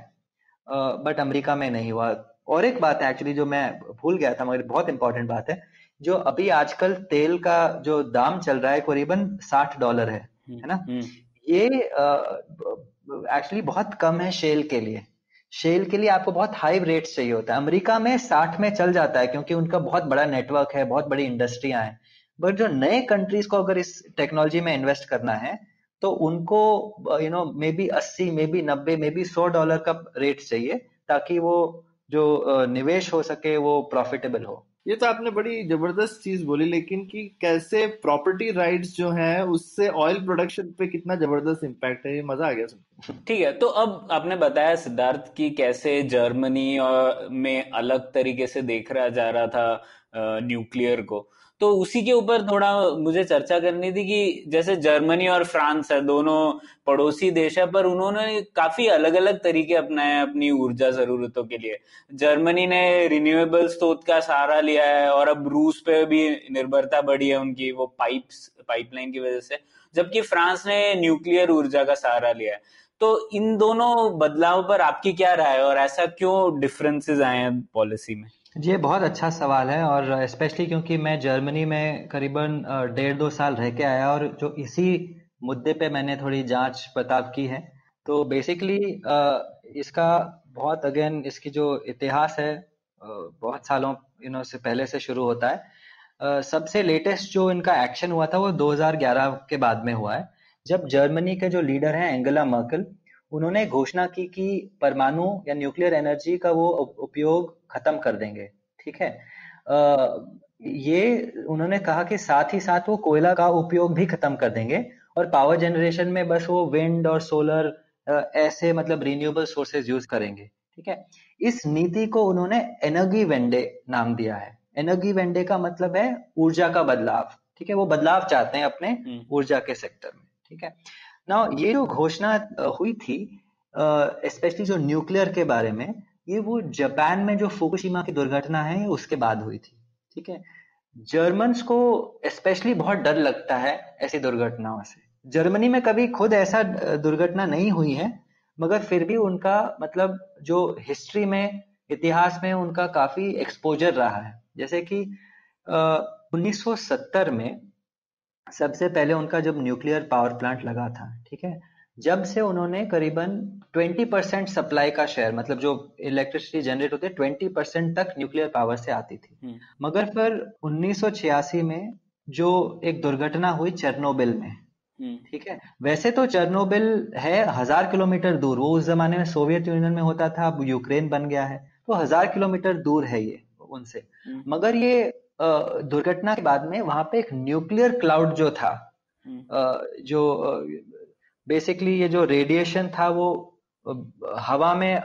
बट अमेरिका में नहीं हुआ। और एक बात है एक्चुअली जो मैं भूल गया था मगर बहुत इंपॉर्टेंट बात है जो अभी आजकल तेल का जो दाम चल रहा है करीबन साठ डॉलर है हम्म, है ना? हम्म। ये एक्चुअली बहुत कम है शेल के लिए। शेल के लिए आपको बहुत हाई रेट चाहिए होता है। अमेरिका में साठ में चल जाता है क्योंकि उनका बहुत बड़ा नेटवर्क है बहुत बड़ी इंडस्ट्रियाँ हैं बट जो नए कंट्रीज़ को अगर इस टेक्नोलॉजी में इन्वेस्ट करना है तो उनको यू नो मे बी अस्सी मे बी नब्बे मे बी सौ डॉलर का रेट चाहिए ताकि वो जो निवेश हो सके वो प्रॉफिटेबल हो। ये तो आपने बड़ी ज़बरदस्त चीज़ बोली लेकिन कि कैसे प्रॉपर्टी राइट्स जो है उससे ऑयल प्रोडक्शन पे कितना ज़बरदस्त इम्पैक्ट है ये मज़ा आ गया सुन ठीक है तो अब आपने बताया सिद्धार्थ की कैसे जर्मनी में अलग तरीके से देख रहा जा रहा था न्यूक्लियर को। तो उसी के ऊपर थोड़ा मुझे चर्चा करनी थी कि जैसे जर्मनी और फ्रांस है, दोनों पड़ोसी देश है, पर उन्होंने काफ़ी अलग अलग तरीके अपनाए अपनी ऊर्जा जरूरतों के लिए। जर्मनी ने रिन्यूएबल स्रोत का सहारा लिया है और अब रूस पे भी निर्भरता बढ़ी है उनकी, वो पाइप्स पाइपलाइन की वजह से, जबकि फ्रांस ने न्यूक्लियर ऊर्जा का सहारा लिया है। तो इन दोनों बदलाव पर आपकी क्या राय है और ऐसा क्यों डिफरेंसेस आए हैं पॉलिसी में? ये बहुत अच्छा सवाल है और स्पेशली क्योंकि मैं जर्मनी में करीबन डेढ़ दो साल रह के आया और जो इसी मुद्दे पे मैंने थोड़ी जाँच पड़ताल की है। तो बेसिकली इसका बहुत अगेन इसकी जो इतिहास है बहुत सालों इन से पहले से शुरू होता है। सबसे लेटेस्ट जो इनका एक्शन हुआ था वो 2011 के बाद में हुआ है। जब जर्मनी के जो लीडर हैं एंगला मर्कल उन्होंने घोषणा की कि परमाणु या न्यूक्लियर एनर्जी का वो उपयोग खत्म कर देंगे ठीक है? आ, ये उन्होंने कहा कि साथ ही साथ वो कोयला का उपयोग भी खत्म कर देंगे और पावर जनरेशन में बस वो विंड और सोलर ऐसे मतलब रिन्यूएबल सोर्सेज यूज़ करेंगे ठीक है? इस नीति को उन्होंने एनर्जी वेंडे नाम दिया है। एनर्जी वेंडे का मतलब है ऊर्जा का बदलाव ठीक है? वो बदलाव चाहते हैं अपने हम्म। ऊर्जा के सेक्टर में ठीक है? ना ये जो घोषणा हुई थी स्पेशली जो न्यूक्लियर के बारे में, ये वो जापान में जो फुकुशिमा की दुर्घटना है, उसके बाद हुई थी, ठीक है? जर्मन्स को स्पेशली बहुत डर लगता है ऐसी दुर्घटनाओं से। जर्मनी में कभी खुद ऐसा दुर्घटना नहीं हुई है, मगर फिर भी उनका मतलब जो हिस्ट्री में, इतिहास में उनका काफ़ी एक्सपोजर रहा है। जैसे कि सौ सत्तर में सबसे पहले उनका जब न्यूक्लियर पावर प्लांट लगा था ठीक है जब से उन्होंने करीबन 20 परसेंट सप्लाई का शेयर मतलब जो इलेक्ट्रिसिटी जनरेट होती है 20 परसेंट तक न्यूक्लियर पावर से आती थी हम्म। मगर फिर 1986 में जो एक दुर्घटना हुई चेरनोबिल में हम्म। ठीक है वैसे तो चेरनोबिल है हज़ार किलोमीटर दूर वो उस जमाने में सोवियत यूनियन में होता था अब यूक्रेन बन गया है तो हज़ार किलोमीटर दूर है ये उनसे हम्म। मगर ये दुर्घटना के बाद में वहाँ पे एक न्यूक्लियर क्लाउड जो था जो बेसिकली ये जो रेडिएशन था वो हवा में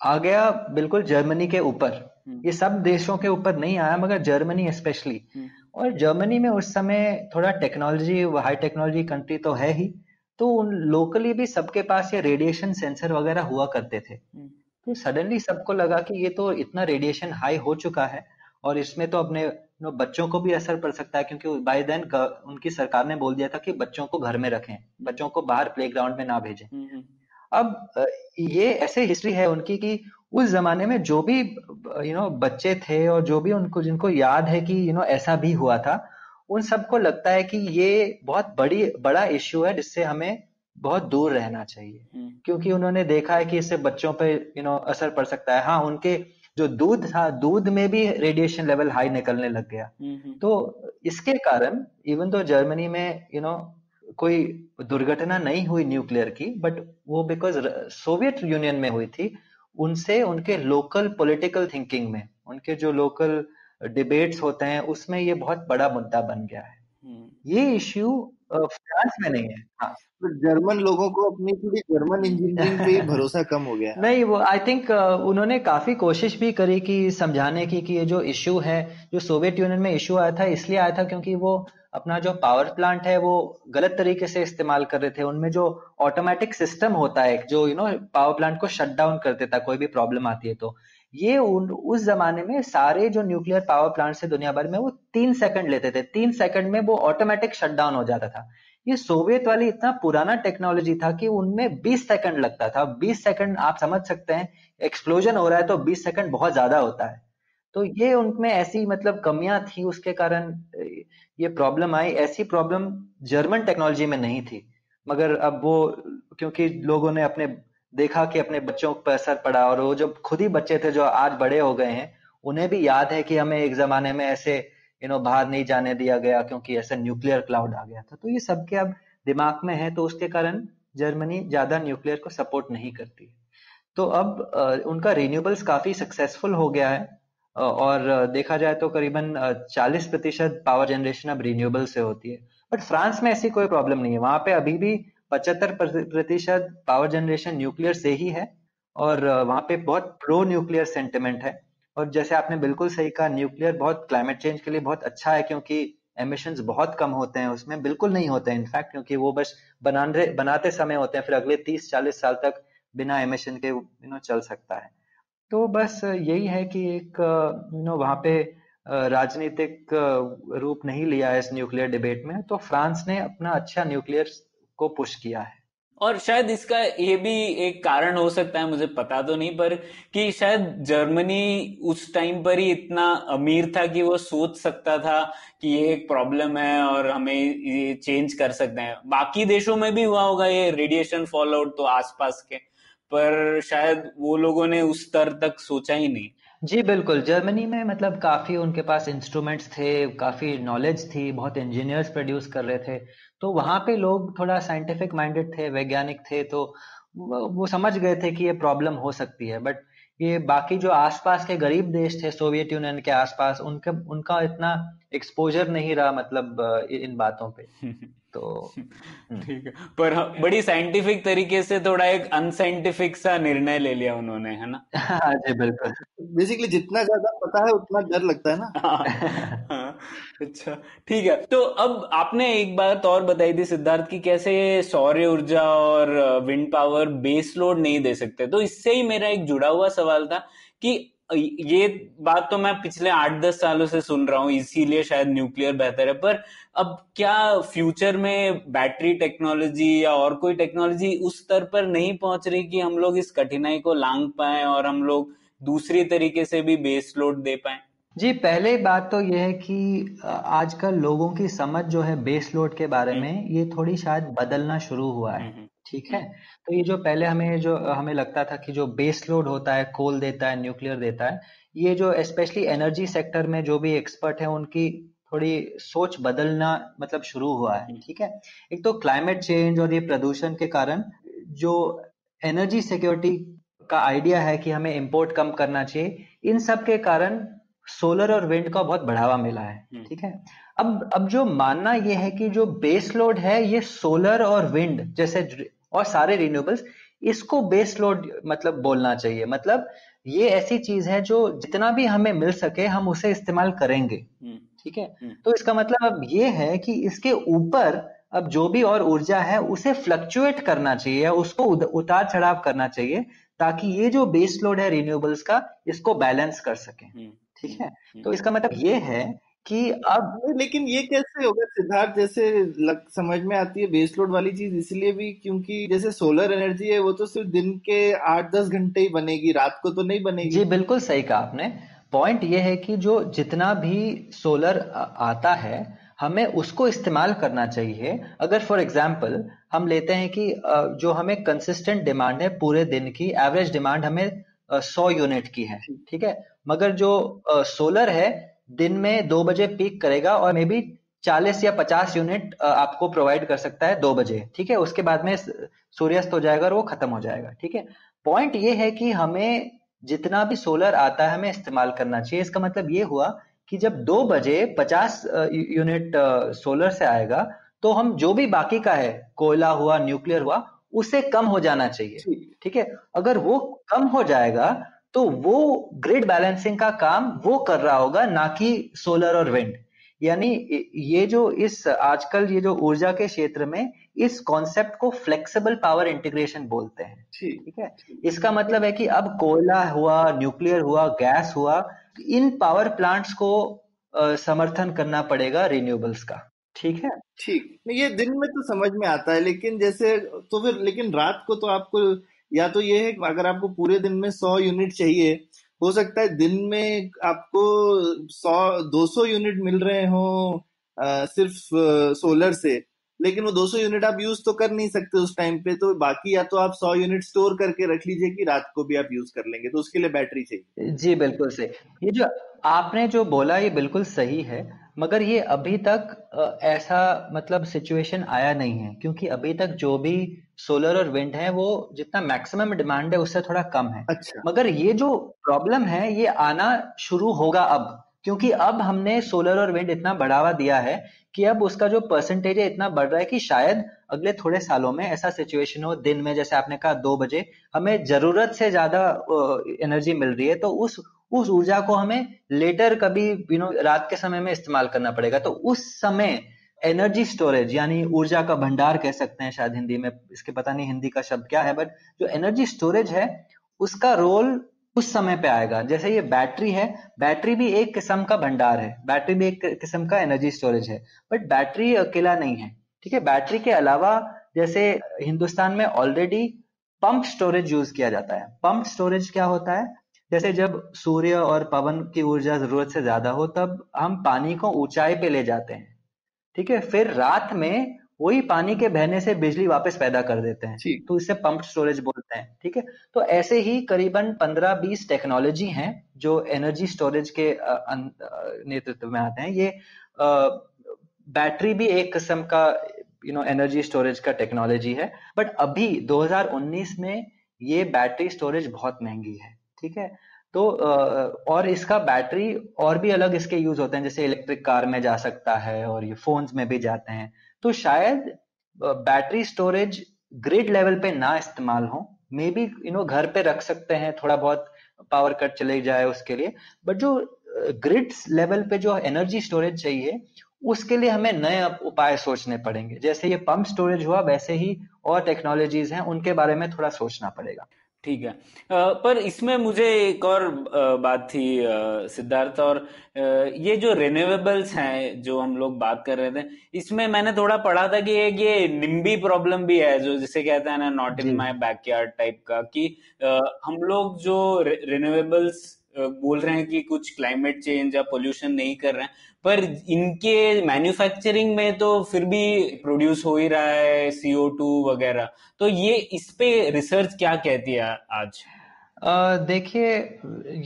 आ गया बिल्कुल जर्मनी के ऊपर हम्म। ये सब देशों के ऊपर नहीं आया मगर जर्मनी स्पेशली हम्म। और जर्मनी में उस समय थोड़ा टेक्नोलॉजी हाई टेक्नोलॉजी कंट्री तो है ही तो उन लोकली भी सबके पास ये रेडिएशन सेंसर वगैरह हुआ करते थे हम्म। तो सडनली सबको लगा कि ये तो इतना रेडिएशन हाई हो चुका है और इसमें तो अपने बच्चों को भी असर पड़ सकता है क्योंकि बाय देन उनकी सरकार ने बोल दिया था कि बच्चों को घर में रखें बच्चों को बाहर प्लेग्राउंड में ना भेजें हम्म, हम्म। अब ये ऐसे हिस्ट्री है उनकी कि उस जमाने में जो भी यू नो बच्चे थे और जो भी उनको जिनको याद है कि यू नो ऐसा भी हुआ था उन सबको लगता है कि ये बहुत बड़ी बड़ा इश्यू है जिससे हमें बहुत दूर रहना चाहिए हम्म। क्योंकि उन्होंने देखा है कि इससे बच्चों पे यू नो असर पड़ सकता है हाँ उनके जो दूध था दूध में भी रेडिएशन लेवल हाई निकलने लग गया। तो इसके कारण इवन तो जर्मनी में यू you नो know, कोई दुर्घटना नहीं हुई न्यूक्लियर की बट वो बिकॉज़ सोवियत यूनियन में हुई थी उनसे उनके लोकल पॉलिटिकल थिंकिंग में उनके जो लोकल डिबेट्स होते हैं उसमें ये बहुत बड़ा मुद्दा बन गया है। हम्म। ये इश्यू फ्रांस में नहीं है। हाँ। तो जर्मन लोगों को अपनी पूरी जर्मन इंजीनियरिंग पे [laughs] भरोसा कम हो गया। नहीं वो आई थिंक उन्होंने काफ़ी कोशिश भी करी कि समझाने की कि ये जो इश्यू है जो सोवियत यूनियन में इश्यू आया था इसलिए आया था क्योंकि वो अपना जो पावर प्लांट है वो गलत तरीके से इस्तेमाल कर रहे थे। उनमें जो ऑटोमेटिक सिस्टम होता है जो यू नो पावर प्लांट को शट डाउन कर देता कोई भी प्रॉब्लम आती है तो। ये उन, उस जमाने में सारे जो न्यूक्लियर पावर प्लांट से दुनिया भर में, वो तीन सेकंड लेते थे। तीन सेकंड में वो ऑटोमेटिक शटडाउन हो जाता था। ये सोवियत वाली इतना पुराना टेक्नोलॉजी था कि उनमें 20 सेकंड लगता था। 20 सेकंड आप समझ सकते हैं एक्सप्लोजन हो रहा है तो 20 सेकंड बहुत ज़्यादा होता है। तो ये उनमें ऐसी मतलब कमियाँ थी, उसके कारण ये प्रॉब्लम आई। ऐसी प्रॉब्लम जर्मन टेक्नोलॉजी में नहीं थी। मगर अब वो, क्योंकि लोगों ने अपने देखा कि अपने बच्चों पर असर पड़ा और वो जो खुद ही बच्चे थे जो आज बड़े हो गए हैं, उन्हें भी याद है कि हमें एक जमाने में ऐसे यू नो बाहर नहीं जाने दिया गया क्योंकि ऐसा न्यूक्लियर क्लाउड आ गया था। तो ये सबके अब दिमाग में है तो उसके कारण जर्मनी ज़्यादा न्यूक्लियर को सपोर्ट नहीं करती तो अब उनका रिन्यूएबल्स काफ़ी सक्सेसफुल हो गया है और देखा जाए तो करीबन 40 प्रतिशत पावर जनरेशन अब रिन्यूएबल से होती है। बट फ्रांस में ऐसी कोई प्रॉब्लम नहीं है। वहाँ पे अभी भी पचहत्तर प्रतिशत पावर जनरेशन न्यूक्लियर से ही है और वहाँ पे बहुत प्रो न्यूक्लियर सेंटिमेंट है। और जैसे आपने बिल्कुल सही कहा न्यूक्लियर बहुत क्लाइमेट चेंज के लिए बहुत अच्छा है क्योंकि एमिशन बहुत कम होते हैं, उसमें बिल्कुल नहीं होते हैं। इनफैक्ट क्योंकि वो बस बनाने, बनाते समय होते हैं, फिर अगले तीस चालीस साल तक बिना एमिशन के यू नो चल सकता है। तो बस यही है कि एक यू नो वहाँ पे राजनीतिक रूप नहीं लिया है इस न्यूक्लियर डिबेट में। तो फ्रांस ने अपना अच्छा न्यूक्लियर को पुश किया है। और शायद इसका ये भी एक कारण हो सकता है मुझे पता तो नहीं पर कि शायद जर्मनी उस टाइम पर ही इतना अमीर था कि वो सोच सकता था कि ये एक प्रॉब्लम है और हमें ये चेंज कर सकते हैं। बाकी देशों में भी हुआ होगा ये रेडिएशन फॉल आउट तो आसपास के पर शायद वो लोगों ने उस स्तर तक सोचा ही नहीं। जी बिल्कुल। जर्मनी में मतलब काफ़ी उनके पास इंस्ट्रूमेंट्स थे काफ़ी नॉलेज थी बहुत इंजीनियर्स प्रोड्यूस कर रहे थे। तो वहाँ पे लोग थोड़ा साइंटिफिक माइंडेड थे वैज्ञानिक थे तो वो समझ गए थे कि ये प्रॉब्लम हो सकती है। बट ये बाकी जो आसपास के गरीब देश थे सोवियत यूनियन के आसपास उनके उनका इतना एक्सपोजर नहीं रहा मतलब इन बातों पे। तो हम्म। ठीक है। पर बड़ी साइंटिफिक तरीके से थोड़ा एक अनसाइंटिफिक सा निर्णय ले लिया उन्होंने है ना? [laughs] हाँ जी बिल्कुल। बेसिकली जितना ज़्यादा पता है उतना डर लगता है ना? हाँ, हाँ, अच्छा ठीक है। तो अब आपने एक बात और बताई थी सिद्धार्थ की, कैसे सौर्य ऊर्जा और विंड पावर बेस लोड नहीं दे सकते। तो इससे ही मेरा एक जुड़ा हुआ सवाल था कि ये बात तो मैं पिछले आठ दस सालों से सुन रहा हूँ, इसीलिए शायद न्यूक्लियर बेहतर है। पर अब क्या फ्यूचर में बैटरी टेक्नोलॉजी या और कोई टेक्नोलॉजी उस स्तर पर नहीं पहुँच रही कि हम लोग इस कठिनाई को लांग पाए और हम लोग दूसरी तरीके से भी बेस लोड दे पाए? जी पहले बात तो यह है कि आजकल लोगों की समझ जो है बेस लोड के बारे में हम्म। ये थोड़ी शायद बदलना शुरू हुआ है हम्म, हम्म। ठीक है तो ये जो पहले हमें जो हमें लगता था कि जो बेस लोड होता है कोल देता है न्यूक्लियर देता है ये जो स्पेशली एनर्जी सेक्टर में जो भी एक्सपर्ट है उनकी थोड़ी सोच बदलना मतलब शुरू हुआ है ठीक है एक तो क्लाइमेट चेंज और ये प्रदूषण के कारण जो एनर्जी सिक्योरिटी का आइडिया है कि हमें इंपोर्ट कम करना चाहिए इन सब के कारण सोलर और विंड का बहुत बढ़ावा मिला है हम्म। ठीक है अब अब जो मानना ये है कि जो बेस लोड है ये सोलर और विंड जैसे और सारे रिन्यूएबल्स इसको बेस लोड मतलब बोलना चाहिए मतलब ये ऐसी चीज़ है जो जितना भी हमें मिल सके हम उसे इस्तेमाल करेंगे हम्म। ठीक है हम्म। तो इसका मतलब अब ये है कि इसके ऊपर अब जो भी और ऊर्जा है उसे फ्लक्चुएट करना चाहिए उसको उतार चढ़ाव करना चाहिए ताकि ये जो बेस लोड है रिन्यूएबल्स का इसको बैलेंस कर सके। ठीक है? हम्म। तो इसका मतलब ये है कि अब लेकिन ये कैसे होगा? सिद्धार्थ जैसे लग, समझ में आती है बेस लोड वाली चीज़ इसलिए भी क्योंकि जैसे सोलर एनर्जी है वो तो सिर्फ़ दिन के आठ दस घंटे ही बनेगी रात को तो नहीं बनेगी। जी बिल्कुल सही कहा आपने। पॉइंट ये है कि जो जितना भी सोलर आता है हमें उसको इस्तेमाल करना चाहिए। अगर फॉर एग्ज़ाम्पल हम लेते हैं कि जो हमें कंसिस्टेंट डिमांड है पूरे दिन की एवरेज डिमांड हमें सौ यूनिट की है ठीक है? मगर जो सोलर है दिन में दो बजे पीक करेगा और मे बी चालीस या पचास यूनिट आपको प्रोवाइड कर सकता है दो बजे ठीक है? उसके बाद में सूर्यास्त हो जाएगा और वो खत्म हो जाएगा ठीक है? पॉइंट ये है कि हमें जितना भी सोलर आता है हमें इस्तेमाल करना चाहिए। इसका मतलब ये हुआ कि जब दो बजे पचास यूनिट सोलर से आएगा तो हम जो भी बाकी का है कोयला हुआ न्यूक्लियर हुआ उसे कम हो जाना चाहिए। ठीक है? अगर वो कम हो जाएगा तो वो ग्रिड बैलेंसिंग का काम वो कर रहा होगा ना कि सोलर और विंड यानी ये जो इस आजकल ये जो ऊर्जा के क्षेत्र में इस कॉन्सेप्ट को फ्लेक्सिबल पावर इंटीग्रेशन बोलते हैं। ठीक है? इसका मतलब है कि अब कोयला हुआ न्यूक्लियर हुआ गैस हुआ इन पावर प्लांट्स को समर्थन करना पड़ेगा रिन्यूएबल्स का। ठीक है? ठीक। ये दिन में तो समझ में आता है लेकिन जैसे तो फिर लेकिन रात को तो आपको या तो ये है अगर आपको पूरे दिन में सौ यूनिट चाहिए हो सकता है दिन में आपको सौ दो सौ यूनिट मिल रहे हो सिर्फ़ सोलर से लेकिन वो 200 यूनिट आप यूज़ तो कर नहीं सकते उस टाइम पे तो बाकी या तो आप 100 यूनिट स्टोर करके रख लीजिए कि रात को भी आप यूज़ कर लेंगे तो उसके लिए बैटरी चाहिए। जी बिल्कुल सही। ये जो आपने जो बोला ये बिल्कुल सही है मगर ये अभी तक ऐसा मतलब सिचुएशन आया नहीं है क्योंकि अभी तक जो भी सोलर और विंड है वो जितना मैक्सिमम डिमांड है उससे थोड़ा कम है। अच्छा। मगर ये जो प्रॉब्लम है ये आना शुरू होगा अब क्योंकि अब हमने सोलर और विंड इतना बढ़ावा दिया है कि अब उसका जो परसेंटेज है इतना बढ़ रहा है कि शायद अगले थोड़े सालों में ऐसा सिचुएशन हो दिन में जैसे आपने कहा दो बजे हमें ज़रूरत से ज़्यादा एनर्जी मिल रही है तो उस उस ऊर्जा को हमें लेटर कभी यू नो रात के समय में इस्तेमाल करना पड़ेगा। तो उस समय एनर्जी स्टोरेज यानी ऊर्जा का भंडार कह सकते हैं शायद हिंदी में, इसके पता नहीं हिंदी का शब्द क्या है बट जो एनर्जी स्टोरेज है, उसका रोल उस समय पे आएगा। जैसे ये बैटरी है बैटरी भी एक किस्म का भंडार है। बैटरी भी एक किस्म का एनर्जी स्टोरेज है। बट बैटरी अकेला नहीं है, ठीक है? बैटरी के अलावा जैसे हिंदुस्तान में ऑलरेडी पंप स्टोरेज यूज़ किया जाता है। पंप स्टोरेज क्या होता है? जैसे जब सूर्य और पवन की ऊर्जा ज़रूरत से ज़्यादा हो तब हम पानी को ऊंचाई पे ले जाते हैं। ठीक है? फिर रात में वही पानी के बहने से बिजली वापस पैदा कर देते हैं। तो इसे पंप स्टोरेज बोलते हैं। ठीक है? तो ऐसे ही करीबन 15-20 टेक्नोलॉजी हैं जो एनर्जी स्टोरेज के नेतृत्व में आते हैं। ये बैटरी भी एक किस्म का यू नो एनर्जी स्टोरेज का टेक्नोलॉजी है। बट अभी 2019 में ये बैटरी स्टोरेज बहुत महँगी है। ठीक है? तो और इसका बैटरी और भी अलग इसके यूज़ होते हैं, जैसे इलेक्ट्रिक कार में जा सकता है और ये फोन्स में भी जाते हैं। तो शायद बैटरी स्टोरेज ग्रिड लेवल पे ना इस्तेमाल हो। मे बी यू नो घर पे रख सकते हैं, थोड़ा बहुत पावर कट चले जाए उसके लिए। बट जो ग्रिड लेवल पे जो एनर्जी स्टोरेज चाहिए, उसके लिए हमें नए उपाय सोचने पड़ेंगे। जैसे ये पंप स्टोरेज हुआ, वैसे ही और टेक्नोलॉजीज़ हैं, उनके बारे में थोड़ा सोचना पड़ेगा। ठीक है। पर इसमें मुझे एक और बात थी सिद्धार्थ और ये जो रिन्यूएबल्स हैं जो हम लोग बात कर रहे थे इसमें मैंने थोड़ा पढ़ा था कि एक ये निम्बी प्रॉब्लम भी है जो जिसे कहते हैं ना not in my backyard type का कि हम लोग जो रिन्यूएबल्स बोल रहे हैं कि कुछ क्लाइमेट चेंज या पोल्यूशन नहीं कर रहे हैं। पर इनके मैन्युफैक्चरिंग में तो फिर भी प्रोड्यूस हो ही रहा है सीओ टू वगैरह। तो ये इस पे रिसर्च क्या कहती है आज? देखिए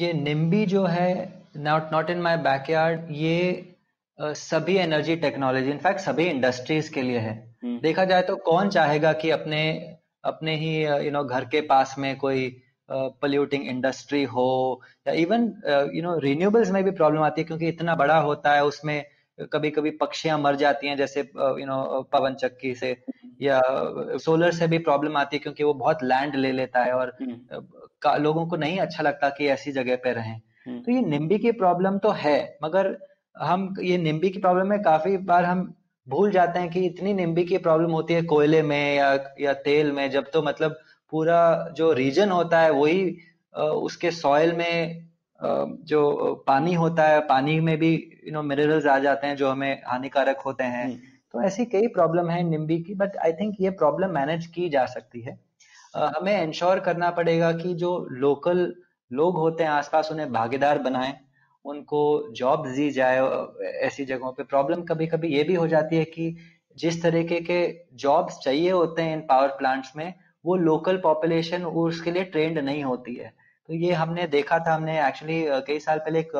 ये निम्बी जो है not not in my backyard ये uh, सभी एनर्जी टेक्नोलॉजी इनफैक्ट सभी इंडस्ट्रीज़ के लिए है। हम्म। देखा जाए तो कौन चाहेगा कि अपने अपने ही यू नो घर के पास में कोई पोल्यूटिंग इंडस्ट्री हो या इवन यू नो रिन्यूएबल्स में भी प्रॉब्लम आती है क्योंकि इतना बड़ा होता है उसमें कभी कभी पक्षियाँ मर जाती हैं जैसे यू नो पवन चक्की से या सोलर से भी प्रॉब्लम आती है क्योंकि वो बहुत लैंड ले लेता है और हम्म। लोगों को नहीं अच्छा लगता कि ऐसी जगह पे रहें हम्म। तो ये निम्बी की प्रॉब्लम तो है मगर हम ये निम्बी की प्रॉब्लम में काफ़ी बार हम भूल जाते हैं कि इतनी निम्बी की प्रॉब्लम होती है कोयले में या या तेल में जब तो मतलब पूरा जो रीजन होता है वही उसके सॉइल में जो पानी होता है पानी में भी यू नो मिनरल्स आ जाते हैं जो हमें हानिकारक होते हैं। हम्म। तो ऐसी कई प्रॉब्लम है निम्बी की बट आई थिंक ये प्रॉब्लम मैनेज की जा सकती है। हमें इंश्योर करना पड़ेगा कि जो लोकल लोग होते हैं आसपास उन्हें भागीदार बनाएँ उनको जॉब दी जाए ऐसी जगहों पे। प्रॉब्लम कभी कभी ये भी हो जाती है कि जिस तरीके के जॉब्स चाहिए होते हैं इन पावर प्लांट्स में वो लोकल पॉपुलेशन उसके लिए ट्रेंड नहीं होती है। तो ये हमने देखा था, हमने एक्चुअली कई साल पहले एक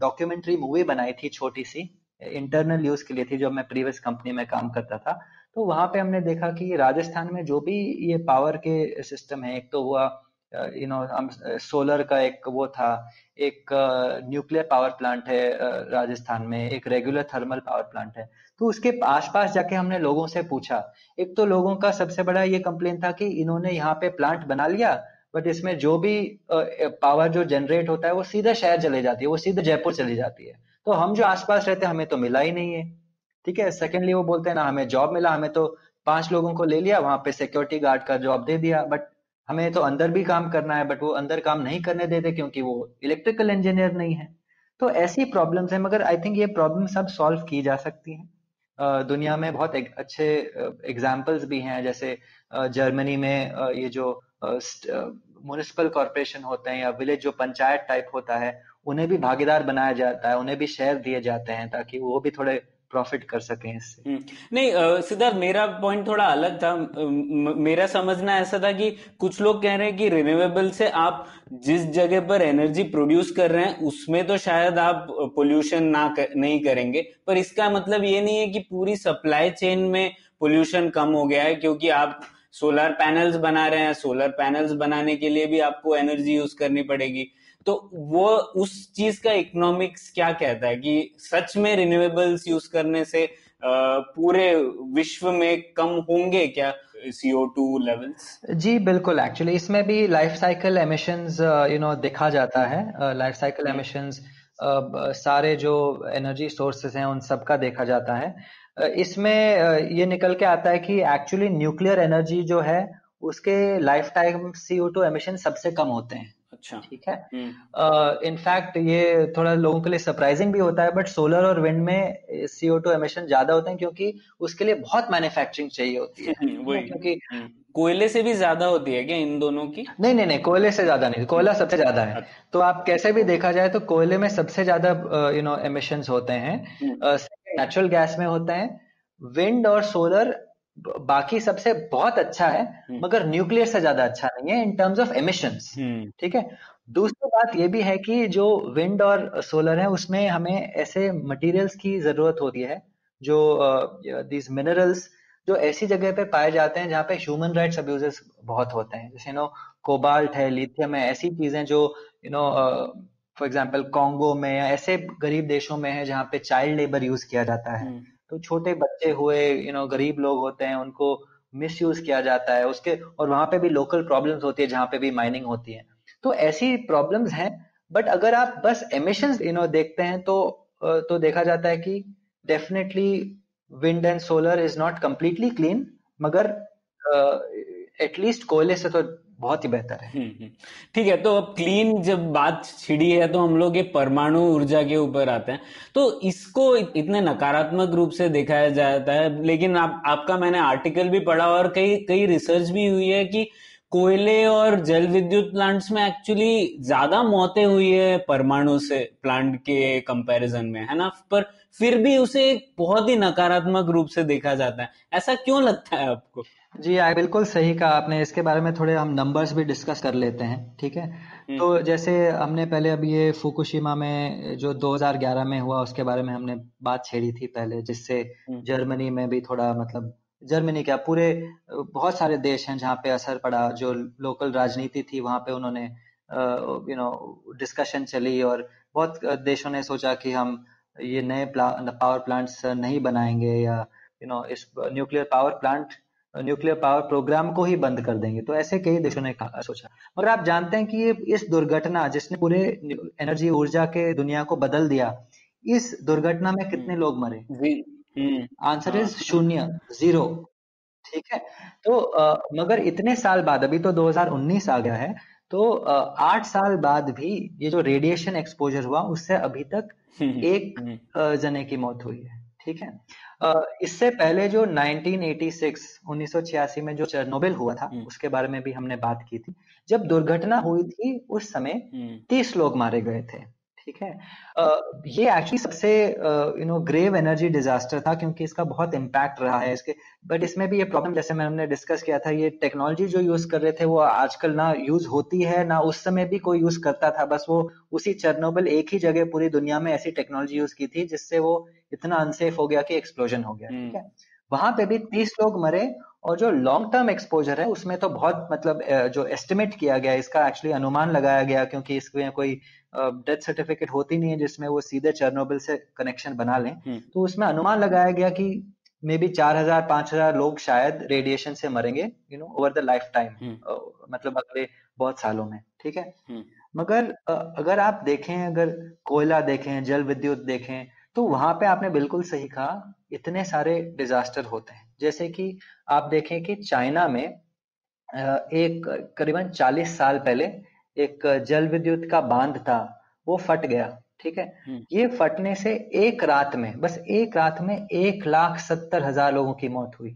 डॉक्यूमेंट्री मूवी बनाई थी छोटी सी इंटरनल यूज़ के लिए थी, जो मैं प्रीवियस कंपनी में काम करता था। तो वहाँ पे हमने देखा कि राजस्थान में जो भी ये पावर के सिस्टम है, एक तो हुआ यू नो हम सोलर का एक वो था, एक न्यूक्लियर पावर प्लांट है राजस्थान में, एक रेगुलर थर्मल पावर प्लांट है। तो उसके आसपास जाके हमने लोगों से पूछा। एक तो लोगों का सबसे बड़ा ये कंप्लेन था कि इन्होंने यहाँ पे प्लांट बना लिया बट इसमें जो भी पावर जो जनरेट होता है वो सीधा शहर चले जाती है, वो सीधे जयपुर चली जाती है। तो हम जो आसपास रहते हैं, हमें तो मिला ही नहीं है। ठीक है? सेकेंडली वो बोलते हैं, ना, हमें जॉब मिला, हमें तो पाँच लोगों को ले लिया, वहाँ पे सिक्योरिटी गार्ड का जॉब दे दिया बट हमें तो अंदर भी काम करना है बट वो अंदर काम नहीं करने देते क्योंकि वो इलेक्ट्रिकल इंजीनियर नहीं है। तो ऐसी प्रॉब्लम्स है, मगर आई थिंक ये प्रॉब्लम सब सॉल्व की जा सकती हैं। दुनिया में बहुत एक अच्छे एग्जाम्पल्स भी हैं, जैसे जर्मनी में ये जो म्यूनिसिपल कॉरपोरेशन होते हैं या विलेज जो पंचायत टाइप होता है, उन्हें भी भागीदार बनाया जाता है, उन्हें भी शेयर दिए जाते हैं ताकि वो भी थोड़े प्रॉफिट कर सकें इससे। हम्म। नहीं सिद्धार्थ मेरा पॉइंट थोड़ा अलग था। मेरा समझना ऐसा था कि कुछ लोग कह रहे हैं कि रिन्यूएबल से आप जिस जगह पर एनर्जी प्रोड्यूस कर रहे हैं उसमें तो शायद आप पोल्यूशन ना कर, नहीं करेंगे। पर इसका मतलब ये नहीं है कि पूरी सप्लाई चेन में पोल्यूशन कम हो गया है क्योंकि आप सोलर पैनल्स बना रहे हैं। सोलर पैनल्स बनाने के लिए भी आपको एनर्जी यूज़ करनी पड़ेगी। तो वो उस चीज़ का इकोनॉमिक्स क्या कहता है कि सच में रिन्यूएबल्स यूज़ करने से पूरे विश्व में कम होंगे क्या सीओ टू लेवल्स जी बिल्कुल। एक्चुअली इसमें भी life cycle emissions you know देखा जाता है। लाइफ साइकिल एमिशंस सारे जो एनर्जी सोर्सेस हैं उन सब का देखा जाता है। इसमें ये निकल के आता है कि एक्चुअली न्यूक्लियर एनर्जी जो है उसके life time CO two emission सबसे कम होते हैं। अच्छा। ठीक है। इनफैक्ट uh, ये थोड़ा लोगों के लिए सरप्राइजिंग भी होता है बट सोलर और विंड में सीओ टू एमिशन ज़्यादा होते हैं क्योंकि उसके लिए बहुत मैन्युफैक्चरिंग चाहिए होती है। वही। क्योंकि हम्म। कोयले से भी ज़्यादा होती है क्या इन दोनों की? नहीं नहीं नहीं कोयले से ज़्यादा नहीं कोयला सबसे ज़्यादा है। अच्छा। तो आप कैसे भी देखा जाए तो कोयले में सबसे ज़्यादा यू नो एमिशन होते हैं। नेचुरल हम्म। गैस में होते हैं। विंड और सोलर बाकी सबसे बहुत अच्छा है हम्म। मगर न्यूक्लियर से ज़्यादा अच्छा नहीं है इन टर्म्स ऑफ़ एमिशन ठीक है? दूसरी बात ये भी है कि जो विंड और सोलर है उसमें हमें ऐसे मटेरियल्स की ज़रूरत होती है जो दीज uh, मिनरल्स जो ऐसी जगह पे पाए जाते हैं जहाँ पे ह्यूमन राइट्स अब्यूजेस बहुत होते हैं। जैसे नो कोबाल्ट है लिथियम है ऐसी चीज़ें जो you know for example Congo में या ऐसे गरीब देशों में है जहाँ पे चाइल्ड लेबर यूज़ किया जाता है। हम्म। तो छोटे बच्चे हुए यू नो गरीब लोग होते हैं, उनको मिस यूज़ किया जाता है, उसके, और वहाँ पे भी लोकल प्रॉब्लम्स होती है, जहाँ पे भी माइनिंग होती है। तो ऐसी प्रॉब्लम्स हैं बट अगर आप बस एमिशन यू नो देखते हैं तो तो देखा जाता है कि definitely wind and solar is not completely clean मगर एटलीस्ट कोयले से तो बहुत ही बेहतर है हम्म, हम्म। ठीक है तो अब क्लीन जब बात छिड़ी है तो हम लोग ये परमाणु ऊर्जा के ऊपर आते हैं तो इसको इतने नकारात्मक रूप से दिखाया जाता है लेकिन आप आपका मैंने आर्टिकल भी पढ़ा और कई कई रिसर्च भी हुई है कि कोयले और जल विद्युत प्लांट्स में एक्चुअली ज़्यादा मौतें हुई है परमाणु से प्लांट के कंपैरिजन में है ना? पर फिर भी उसे बहुत ही नकारात्मक रूप से देखा जाता है। ऐसा क्यों लगता है आपको? जी आई बिल्कुल सही कहा आपने। इसके बारे में थोड़े हम नंबर्स भी डिस्कस कर लेते हैं ठीक है? हम्म। तो जैसे हमने पहले अभी ये फुकुशिमा में जो 2011 में हुआ उसके बारे में हमने बात छेड़ी थी पहले जिससे हम्म। जर्मनी में भी थोड़ा मतलब जर्मनी क्या पूरे बहुत सारे देश हैं जहाँ पे असर पड़ा। जो लोकल राजनीति थी वहाँ पे उन्होंने यू नो डिस्कशन चली और बहुत देशों ने सोचा कि हम ये नए प्ला, पावर प्लांट्स नहीं बनाएँगे या यू नो इस nuclear power plant nuclear power program को ही बंद कर देंगे। तो ऐसे कई देशों ने सोचा। मगर आप जानते हैं कि ये इस दुर्घटना जिसने पूरे एनर्जी ऊर्जा के दुनिया को बदल दिया इस दुर्घटना में कितने लोग मरे? आंसर इज़ हाँ। शून्य ज़ीरो। ठीक है? तो आ, मगर इतने साल बाद अभी तो 2019 आ गया है तो आठ साल बाद भी ये जो रेडिएशन एक्सपोजर हुआ उससे अभी तक एक जने की मौत हुई है। ठीक है? इससे पहले जो 1986 1986 में जो चेरनोबिल हुआ था हम्म। उसके बारे में भी हमने बात की थी। जब दुर्घटना हुई थी उस समय हम्म। तीस लोग मारे गए थे। ठीक है? uh, ये एक्चुअली सबसे you know grave energy disaster था क्योंकि इसका बहुत इम्पैक्ट रहा है इसके। बट इसमें भी ये प्रॉब्लम जैसे मैं हमने डिस्कस किया था ये टेक्नोलॉजी जो यूज़ कर रहे थे वो आजकल ना यूज़ होती है ना उस समय भी कोई यूज़ करता था। बस वो उसी चरनोबल एक ही जगह पूरी दुनिया में ऐसी टेक्नोलॉजी यूज़ की थी जिससे वो इतना अनसेफ हो गया कि एक्सप्लोजन हो गया ठीक है? हम्म। वहाँ पे भी तीस लोग मरे और जो लॉन्ग टर्म एक्सपोजर है उसमें तो बहुत मतलब जो एस्टिमेट किया गया इसका एक्चुअली अनुमान लगाया गया क्योंकि इसमें कोई डेथ सर्टिफिकेट होती नहीं है जिसमें वो सीधे चर्नोबिल से कनेक्शन बना लें हम्म। तो उसमें अनुमान लगाया गया कि मे बी चार हज़ार पाँच हज़ार लोग शायद रेडिएशन से मरेंगे you know over the lifetime मतलब अगले बहुत सालों में ठीक है हम्म। मगर अगर आप देखें अगर कोयला देखें जल विद्युत देखें तो वहाँ पे आपने बिल्कुल सही कहा इतने सारे डिजास्टर होते हैं जैसे कि आप देखें कि चाइना में एक करीबन 40 साल पहले एक जल विद्युत का बाँध था वो फट गया ठीक है? हम्म। ये फटने से एक रात में बस एक रात में एक लाख सत्तर हज़ार लोगों की मौत हुई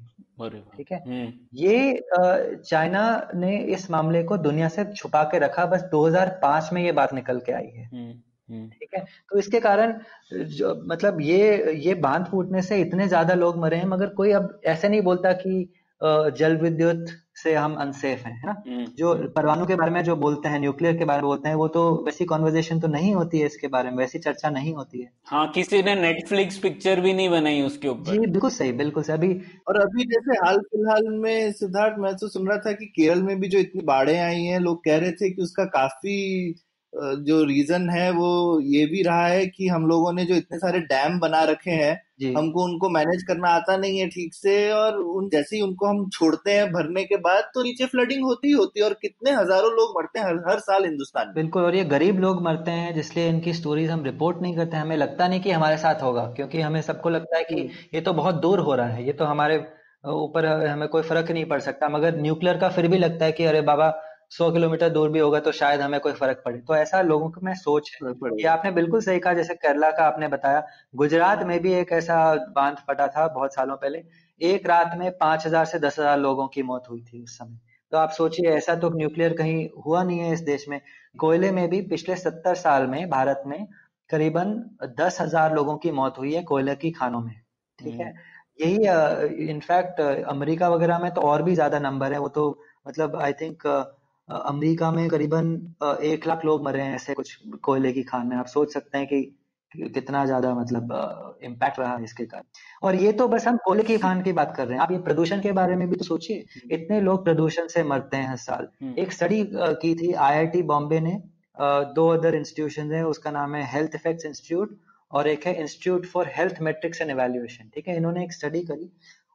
ठीक है? हम्म। ये चाइना ने इस मामले को दुनिया से छुपा के रखा बस 2005 में ये बात निकल के आई है हम्म, ठीक है? तो इसके कारण जो मतलब ये ये बाँध फूटने से इतने ज़्यादा लोग मरे हैं मगर कोई अब ऐसे नहीं बोलता कि जल विद्युत से हम अनसेफ हैं है ना? हम्म। जो परमाणु के बारे में जो बोलते हैं न्यूक्लियर के बारे में बोलते हैं वो तो वैसी कॉन्वर्जेशन तो नहीं होती है इसके बारे में वैसी चर्चा नहीं होती है। हाँ किसी ने नेटफ्लिक्स पिक्चर भी नहीं बनाई उसके ऊपर। जी बिल्कुल सही बिल्कुल सही। अभी और अभी जैसे हाल फ़िलहाल में सिद्धार्थ मैं तो सुन रहा था कि केरल में भी जो इतनी बाढ़ें आई हैं लोग कह रहे थे कि उसका काफ़ी जो रीजन है वो ये भी रहा है कि हम लोगों ने जो इतने सारे डैम बना रखे हैं हमको उनको मैनेज करना आता नहीं है ठीक से और उन जैसे ही उनको हम छोड़ते हैं भरने के बाद तो नीचे फ्लडिंग होती ही होती है और कितने हज़ारों लोग मरते हैं हर, हर साल हिंदुस्तान में बिल्कुल और ये गरीब लोग मरते हैं जिसलिए इनकी स्टोरीज हम रिपोर्ट नहीं करते हमें लगता नहीं कि हमारे साथ होगा क्योंकि हमें सबको लगता है कि हम्म। ये तो बहुत दूर हो रहा है ये तो हमारे ऊपर हमें कोई फ़र्क नहीं पड़ सकता मगर न्यूक्लियर का फिर भी लगता है कि अरे बाबा सौ किलोमीटर दूर भी होगा तो शायद हमें कोई फ़र्क पड़े। तो ऐसा लोगों को मैं सोच ये आपने बिल्कुल सही कहा जैसे केरला का आपने बताया। गुजरात में भी एक ऐसा बाँध फटा था बहुत सालों पहले। एक रात में पाँच हज़ार से दस हज़ार लोगों की मौत हुई थी उस समय। तो आप सोचिए ऐसा तो न्यूक्लियर कहीं हुआ नहीं है इस देश में। कोयले में भी पिछले सत्तर साल में भारत में करीबन दस हज़ार लोगों की मौत हुई है कोयले की खानों में। ठीक है? हम्म। यही इनफैक्ट अमेरिका वगैरह में तो और भी ज़्यादा नंबर है। वो तो मतलब आई थिंक अमेरिका में करीबन एक लाख लोग मरे हैं ऐसे कुछ कोयले की खान में। आप सोच सकते हैं कि कितना ज़्यादा मतलब इम्पैक्ट रहा है इसके कारण। और ये तो बस हम कोयले की खान की बात कर रहे हैं। आप ये प्रदूषण के बारे में भी तो सोचिए। इतने लोग प्रदूषण से मरते हैं हर साल। हम्म। एक स्टडी की थी आईआईटी बॉम्बे ने। दो अदर इंस्टीट्यूशन है उसका नाम है हेल्थ इफेक्ट्स इंस्टीट्यूट और एक है institute for health metrics and evaluation ठीक है इन्होंने एक स्टडी करी।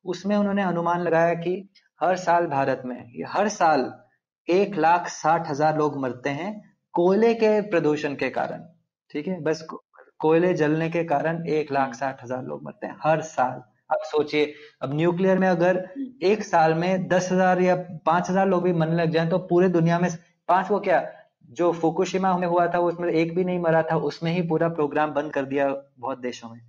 उसमें उन्होंने अनुमान लगाया कि हर साल भारत में हर साल एक लाख साठ हज़ार लोग मरते हैं कोयले के प्रदूषण के कारण, ठीक है? बस कोयले जलने के कारण एक लाख साठ हज़ार लोग मरते हैं हर साल। अब सोचिए, अब न्यूक्लियर में अगर एक साल में दस हज़ार या पाँच हज़ार लोग भी मरने लग जाए तो पूरे दुनिया में पाँच वो क्या, जो फुकुशिमा में हुआ था, उसमें एक भी नहीं मरा था, उसमें ही पूरा प्रोग्राम बंद कर दिया बहुत देशों में।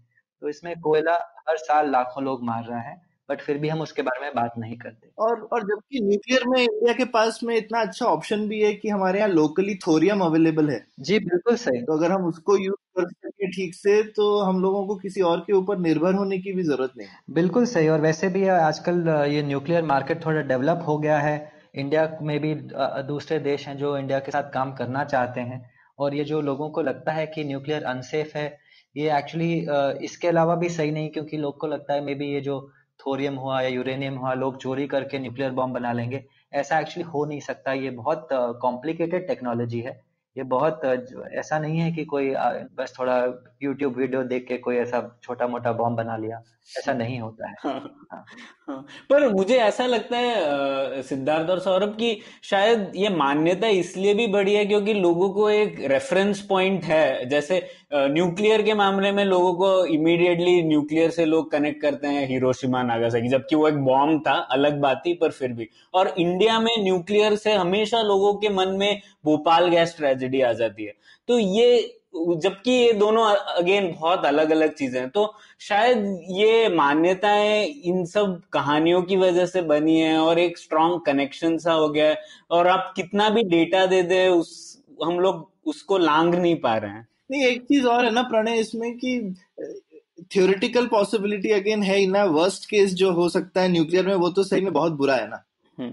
तो इसमें कोयला हर साल लाखों लोग मार रहा है। बट फिर भी हम उसके बारे में बात नहीं करते। और और जबकि न्यूक्लियर में इंडिया के पास में इतना अच्छा ऑप्शन भी है कि हमारे यहाँ लोकली थोरियम अवेलेबल है। जी बिल्कुल सही। तो अगर हम उसको यूज़ कर सके ठीक से तो हम लोगों को किसी और के ऊपर निर्भर होने की भी ज़रूरत नहीं बिल्कुल सही और वैसे भी आजकल ये न्यूक्लियर मार्केट थोड़ा डेवलप हो गया है। इंडिया में भी दूसरे देश हैं जो इंडिया के साथ काम करना चाहते हैं। और ये जो लोगों को लगता है कि न्यूक्लियर अनसेफ है ये एक्चुअली इसके अलावा भी सही नहीं क्योंकि लोग को लगता है मे बी ये जो थोरियम हुआ या यूरेनियम हुआ, लोग चोरी करके न्यूक्लियर बॉम्ब बना लेंगे। ऐसा एक्चुअली हो नहीं सकता। ये बहुत कॉम्प्लिकेटेड टेक्नोलॉजी है। ये बहुत ऐसा नहीं है कि कोई बस थोड़ा यूट्यूब वीडियो देख के कोई ऐसा छोटा मोटा बॉम्ब बना लिया ऐसा नहीं होता है। हाँ, हाँ, हाँ, पर मुझे ऐसा लगता है सिद्धार्थ और सौरभ की शायद ये मान्यता इसलिए भी बड़ी है क्योंकि लोगों को एक रेफरेंस पॉइंट है। जैसे न्यूक्लियर के मामले में लोगों को इमीडिएटली न्यूक्लियर से लोग कनेक्ट करते हैं हिरोशिमा नागासाकी जबकि वो एक बॉम्ब था अलग बात ही पर फिर भी। और इंडिया में न्यूक्लियर से हमेशा लोगों के मन में भोपाल गैस ट्रेजेडी आ जाती है। तो ये जबकि ये दोनों अगेन बहुत अलग अलग चीज़ें हैं। तो शायद ये मान्यताएँ इन सब कहानियों की वजह से बनी है और एक स्ट्रांग कनेक्शन सा हो गया है और आप कितना भी डेटा दे दे उस हम लोग उसको लांग नहीं पा रहे हैं। नहीं एक चीज़ और है ना प्रणय इसमें कि थियोरिटिकल पॉसिबिलिटी अगेन है ना वर्स्ट केस जो हो सकता है न्यूक्लियर में वो तो सही में बहुत बुरा है ना। हुँ,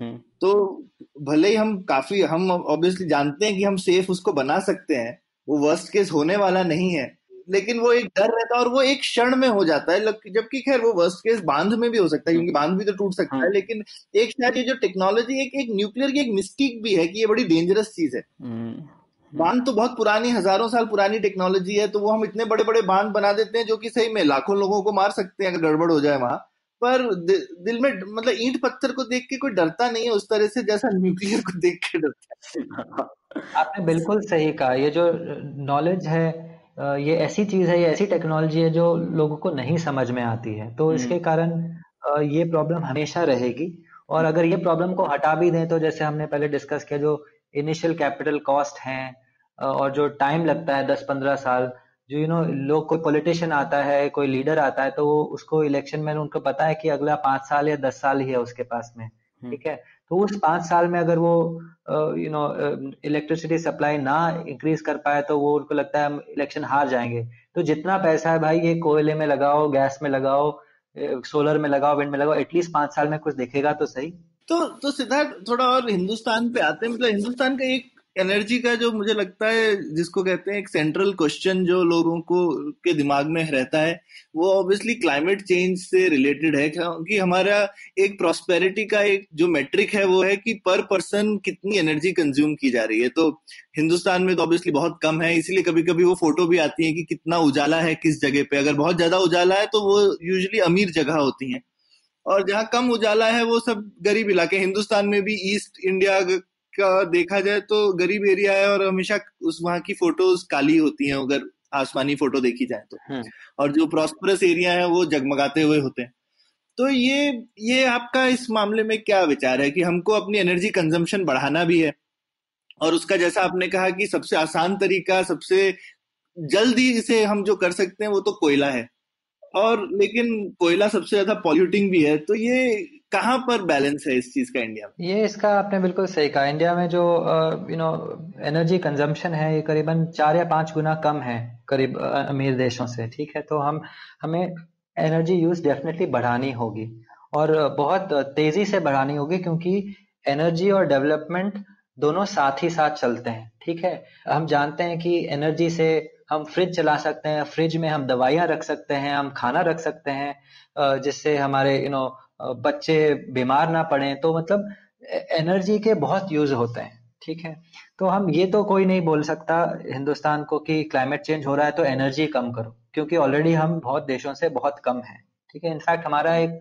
हुँ. तो भले ही हम काफ़ी हम ऑब्वियसली जानते हैं कि हम सेफ़ उसको बना सकते हैं वो वर्स्ट केस होने वाला नहीं है लेकिन वो एक डर रहता है और वो एक क्षण में हो जाता है जबकि खैर वो वर्स्ट केस बाँध में भी हो सकता है क्योंकि बाँध भी तो टूट सकता है हाँ। लेकिन एक शायद ये जो टेक्नोलॉजी एक एक न्यूक्लियर की एक मिस्टेक भी है कि ये बड़ी डेंजरस चीज़ है हम्म। बाँध तो बहुत पुरानी हज़ारों साल पुरानी टेक्नोलॉजी है तो वो हम इतने बड़े बड़े बाँध बना देते हैं जो कि सही में लाखों लोगों को मार सकते हैं अगर गड़बड़ हो जाए वहाँ पर दिल में मतलब ईंट पत्थर को देख के कोई डरता नहीं है उस तरह से जैसा न्यूक्लियर को देख के डरता है आपने बिल्कुल सही कहा ये जो नॉलेज है ये ऐसी चीज़ है ये ऐसी टेक्नोलॉजी है जो लोगों को नहीं समझ में आती है तो इसके हम्म। कारण ये प्रॉब्लम हमेशा रहेगी और अगर ये प्रॉब्लम को हटा भी दें तो जैसे हमने पहले डिस्कस किया जो इनिशियल कैपिटल कॉस्ट है और जो टाइम लगता है दस पंद्रह साल जो यू नो लोग कोई पॉलिटिशियन आता है कोई लीडर आता है तो वो उसको इलेक्शन में उनको पता है कि अगला पाँच साल या दस साल ही है उसके पास में हम्म। ठीक है? तो उस पाँच साल में अगर वो यू नो इलेक्ट्रिसिटी सप्लाई ना इंक्रीज कर पाए तो वो उनको लगता है हम इलेक्शन हार जाएँगे। तो जितना पैसा है भाई ये कोयले में लगाओ गैस में लगाओ सोलर में लगाओ विंड में लगाओ एटलीस्ट पाँच साल में कुछ देखेगा तो सही। तो तो सिद्धार्थ थोड़ा और हिंदुस्तान पे आते हैं मतलब हिंदुस्तान का एक एनर्जी का जो मुझे लगता है, जिसको कहते हैं एक सेंट्रल क्वेश्चन जो लोगों को, के दिमाग में रहता है, वो ऑब्वियसली क्लाइमेट चेंज से रिलेटेड है, क्योंकि हमारा एक प्रॉस्पेरिटी का एक जो मेट्रिक है, वो है कि पर पर्सन कितनी एनर्जी कंज्यूम की जा रही है। तो हिंदुस्तान में तो ऑब्वियसली बहुत कम है, इसीलिए कभी कभी वो फ़ोटो भी आती है कि कितना उजाला है किस जगह पे। अगर बहुत ज़्यादा उजाला है तो वो यूजली अमीर जगह होती है। और जहाँ कम उजाला है, वो सब गरीब इलाके हिंदुस्तान में भी ईस्ट इंडिया का देखा जाए तो गरीब एरिया है और हमेशा उस वहाँ की फ़ोटोज़ काली होती हैं अगर आसमानी फ़ोटो देखी जाए तो। हम्म। और जो प्रॉस्परस एरिया है वो जगमगाते हुए होते हैं। तो ये ये आपका इस मामले में क्या विचार है कि हमको अपनी एनर्जी कंजम्पशन बढ़ाना भी है? और उसका जैसा आपने कहा कि सबसे आसान तरीका सबसे जल्दी इसे हम जो कर सकते हैं वो तो कोयला है। और लेकिन कोयला सबसे ज़्यादा पॉल्यूटिंग भी है तो ये कहाँ पर बैलेंस है इस चीज़ का इंडिया में? ये इसका आपने बिल्कुल सही कहा। इंडिया में जो यू नो एनर्जी कंजम्पशन है, ये करीबन चार या पाँच गुना कम है करीब अमीर देशों से, ठीक है? तो हम, हमें एनर्जी यूज़ डेफिनेटली बढ़ानी होगी और बहुत तेज़ी से बढ़ानी होगी क्योंकि एनर्जी और डेवलपमेंट दोनों साथ ही साथ चलते हैं, ठीक है? हम जानते हैं कि एनर्जी से हम फ्रिज चला सकते हैं फ्रिज में हम दवाइयाँ रख सकते हैं, हम खाना रख सकते हैं जिससे हमारे यू नो बच्चे बीमार ना पड़े तो मतलब एनर्जी के बहुत यूज़ होते हैं, ठीक है? तो हम ये तो कोई नहीं बोल सकता हिंदुस्तान को कि क्लाइमेट चेंज हो रहा है तो एनर्जी कम करो, क्योंकि ऑलरेडी हम बहुत देशों से बहुत कम है, ठीक है? इनफैक्ट हमारा एक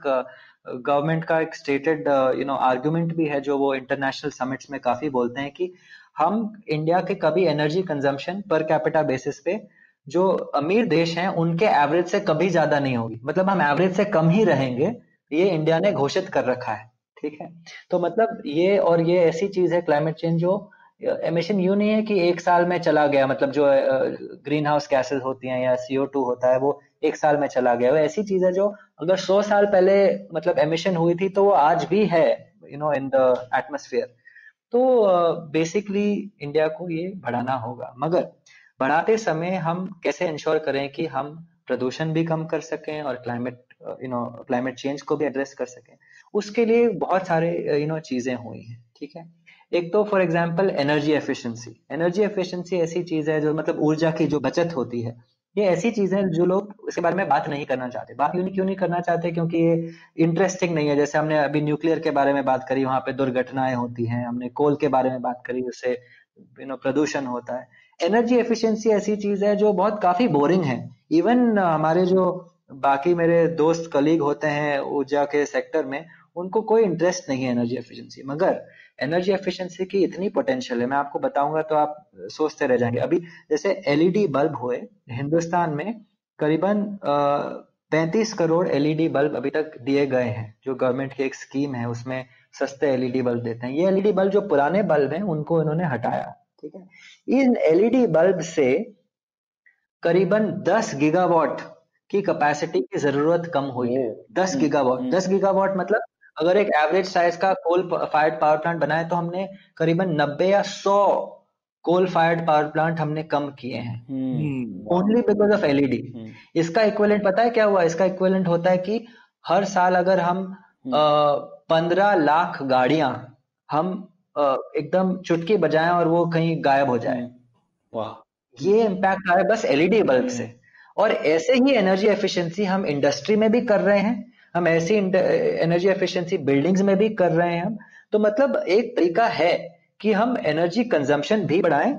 गवर्नमेंट का एक स्टेटेड यू नो आर्ग्यूमेंट भी है जो वो इंटरनेशनल समिट्स में काफ़ी बोलते हैं कि हम इंडिया के कभी energy consumption per capita basis पे जो अमीर देश हैं, उनके एवरेज से कभी ज़्यादा नहीं होगी। मतलब हम एवरेज से कम ही रहेंगे ये इंडिया ने घोषित कर रखा है ठीक है? तो मतलब ये और ये ऐसी चीज़ है क्लाइमेट चेंज जो एमिशन यू नहीं है कि एक साल में चला गया मतलब जो ग्रीन हाउस गैसेज होती हैं या सीओ टू होता है वो एक साल में चला गया। वो ऐसी चीज़ है जो अगर सौ साल पहले मतलब एमिशन हुई थी तो वो आज भी है you know in the atmosphere तो बेसिकली uh, इंडिया को ये बढ़ाना होगा। मगर बढ़ाते समय हम कैसे इंश्योर करें कि हम प्रदूषण भी कम कर सकें और climate you know climate change को भी एड्रेस कर सकें। उसके लिए बहुत सारे यू नो चीज़ें हुई हैं, ठीक है? एक तो for example energy efficiency energy efficiency ऐसी चीज़ है जो मतलब ऊर्जा की जो बचत होती है, ये ऐसी चीज़ है जो लोग इसके बारे में बात नहीं करना चाहते। बात नहीं क्यों नहीं करना चाहते? क्योंकि ये इंटरेस्टिंग नहीं है। जैसे हमने अभी न्यूक्लियर के बारे में बात करी, वहाँ पे दुर्घटनाएँ होती हैं। हमने कोल के बारे में बात करी, उससे यू नो प्रदूषण होता है। एनर्जी एफिशिएंसी ऐसी चीज़ है जो बहुत काफ़ी बोरिंग है। इवन हमारे जो बाकी मेरे दोस्त कलीग होते हैं ऊर्जा के सेक्टर में, उनको कोई इंटरेस्ट नहीं है एनर्जी एफिशिएंसी मगर एनर्जी एफिशिएंसी की इतनी पोटेंशियल है, मैं आपको बताऊँगा तो आप सोचते रह जाएँगे। अभी जैसे एलईडी बल्ब हुए, हिंदुस्तान में करीबन पैंतीस करोड़ एलईडी बल्ब अभी तक दिए गए हैं, जो गवर्नमेंट की एक स्कीम है, उसमें सस्ते एलईडी बल्ब देते हैं। ये एलईडी बल्ब जो पुराने बल्ब हैं, उनको इन्होंने हटाया, ठीक है? इन एलईडी बल्ब से करीबन 10 गीगावाट की कैपेसिटी की ज़रूरत कम हुई है 10 गीगावाट 10 गीगावाट मतलब अगर एक एवरेज साइज़ का कोल फायर्ड पावर प्लांट बनाए तो हमने करीबन नब्बे या सौ कोल फायर्ड पावर प्लांट हमने कम किए हैं। ओनली बिकॉज़ ऑफ़ एलईडी इसका इक्वेलेंट पता है क्या हुआ? इसका इक्वेलेंट होता है कि हर साल अगर हम हम्म। पंद्रह लाख गाड़ियाँ हम एकदम चुटकी बजाएँ और वो कहीं गायब हो जाए। हम्म। वाह। ये इम्पैक्ट आया बस एलईडी बल्ब से। हम्म। और ऐसे ही एनर्जी एफिशिएंसी हम इंडस्ट्री में भी कर रहे हैं। हम ऐसी एनर्जी एफिशिएंसी बिल्डिंग्स में भी कर रहे हैं हम। तो मतलब एक तरीका है कि हम एनर्जी कंजम्पशन भी बढ़ाएँ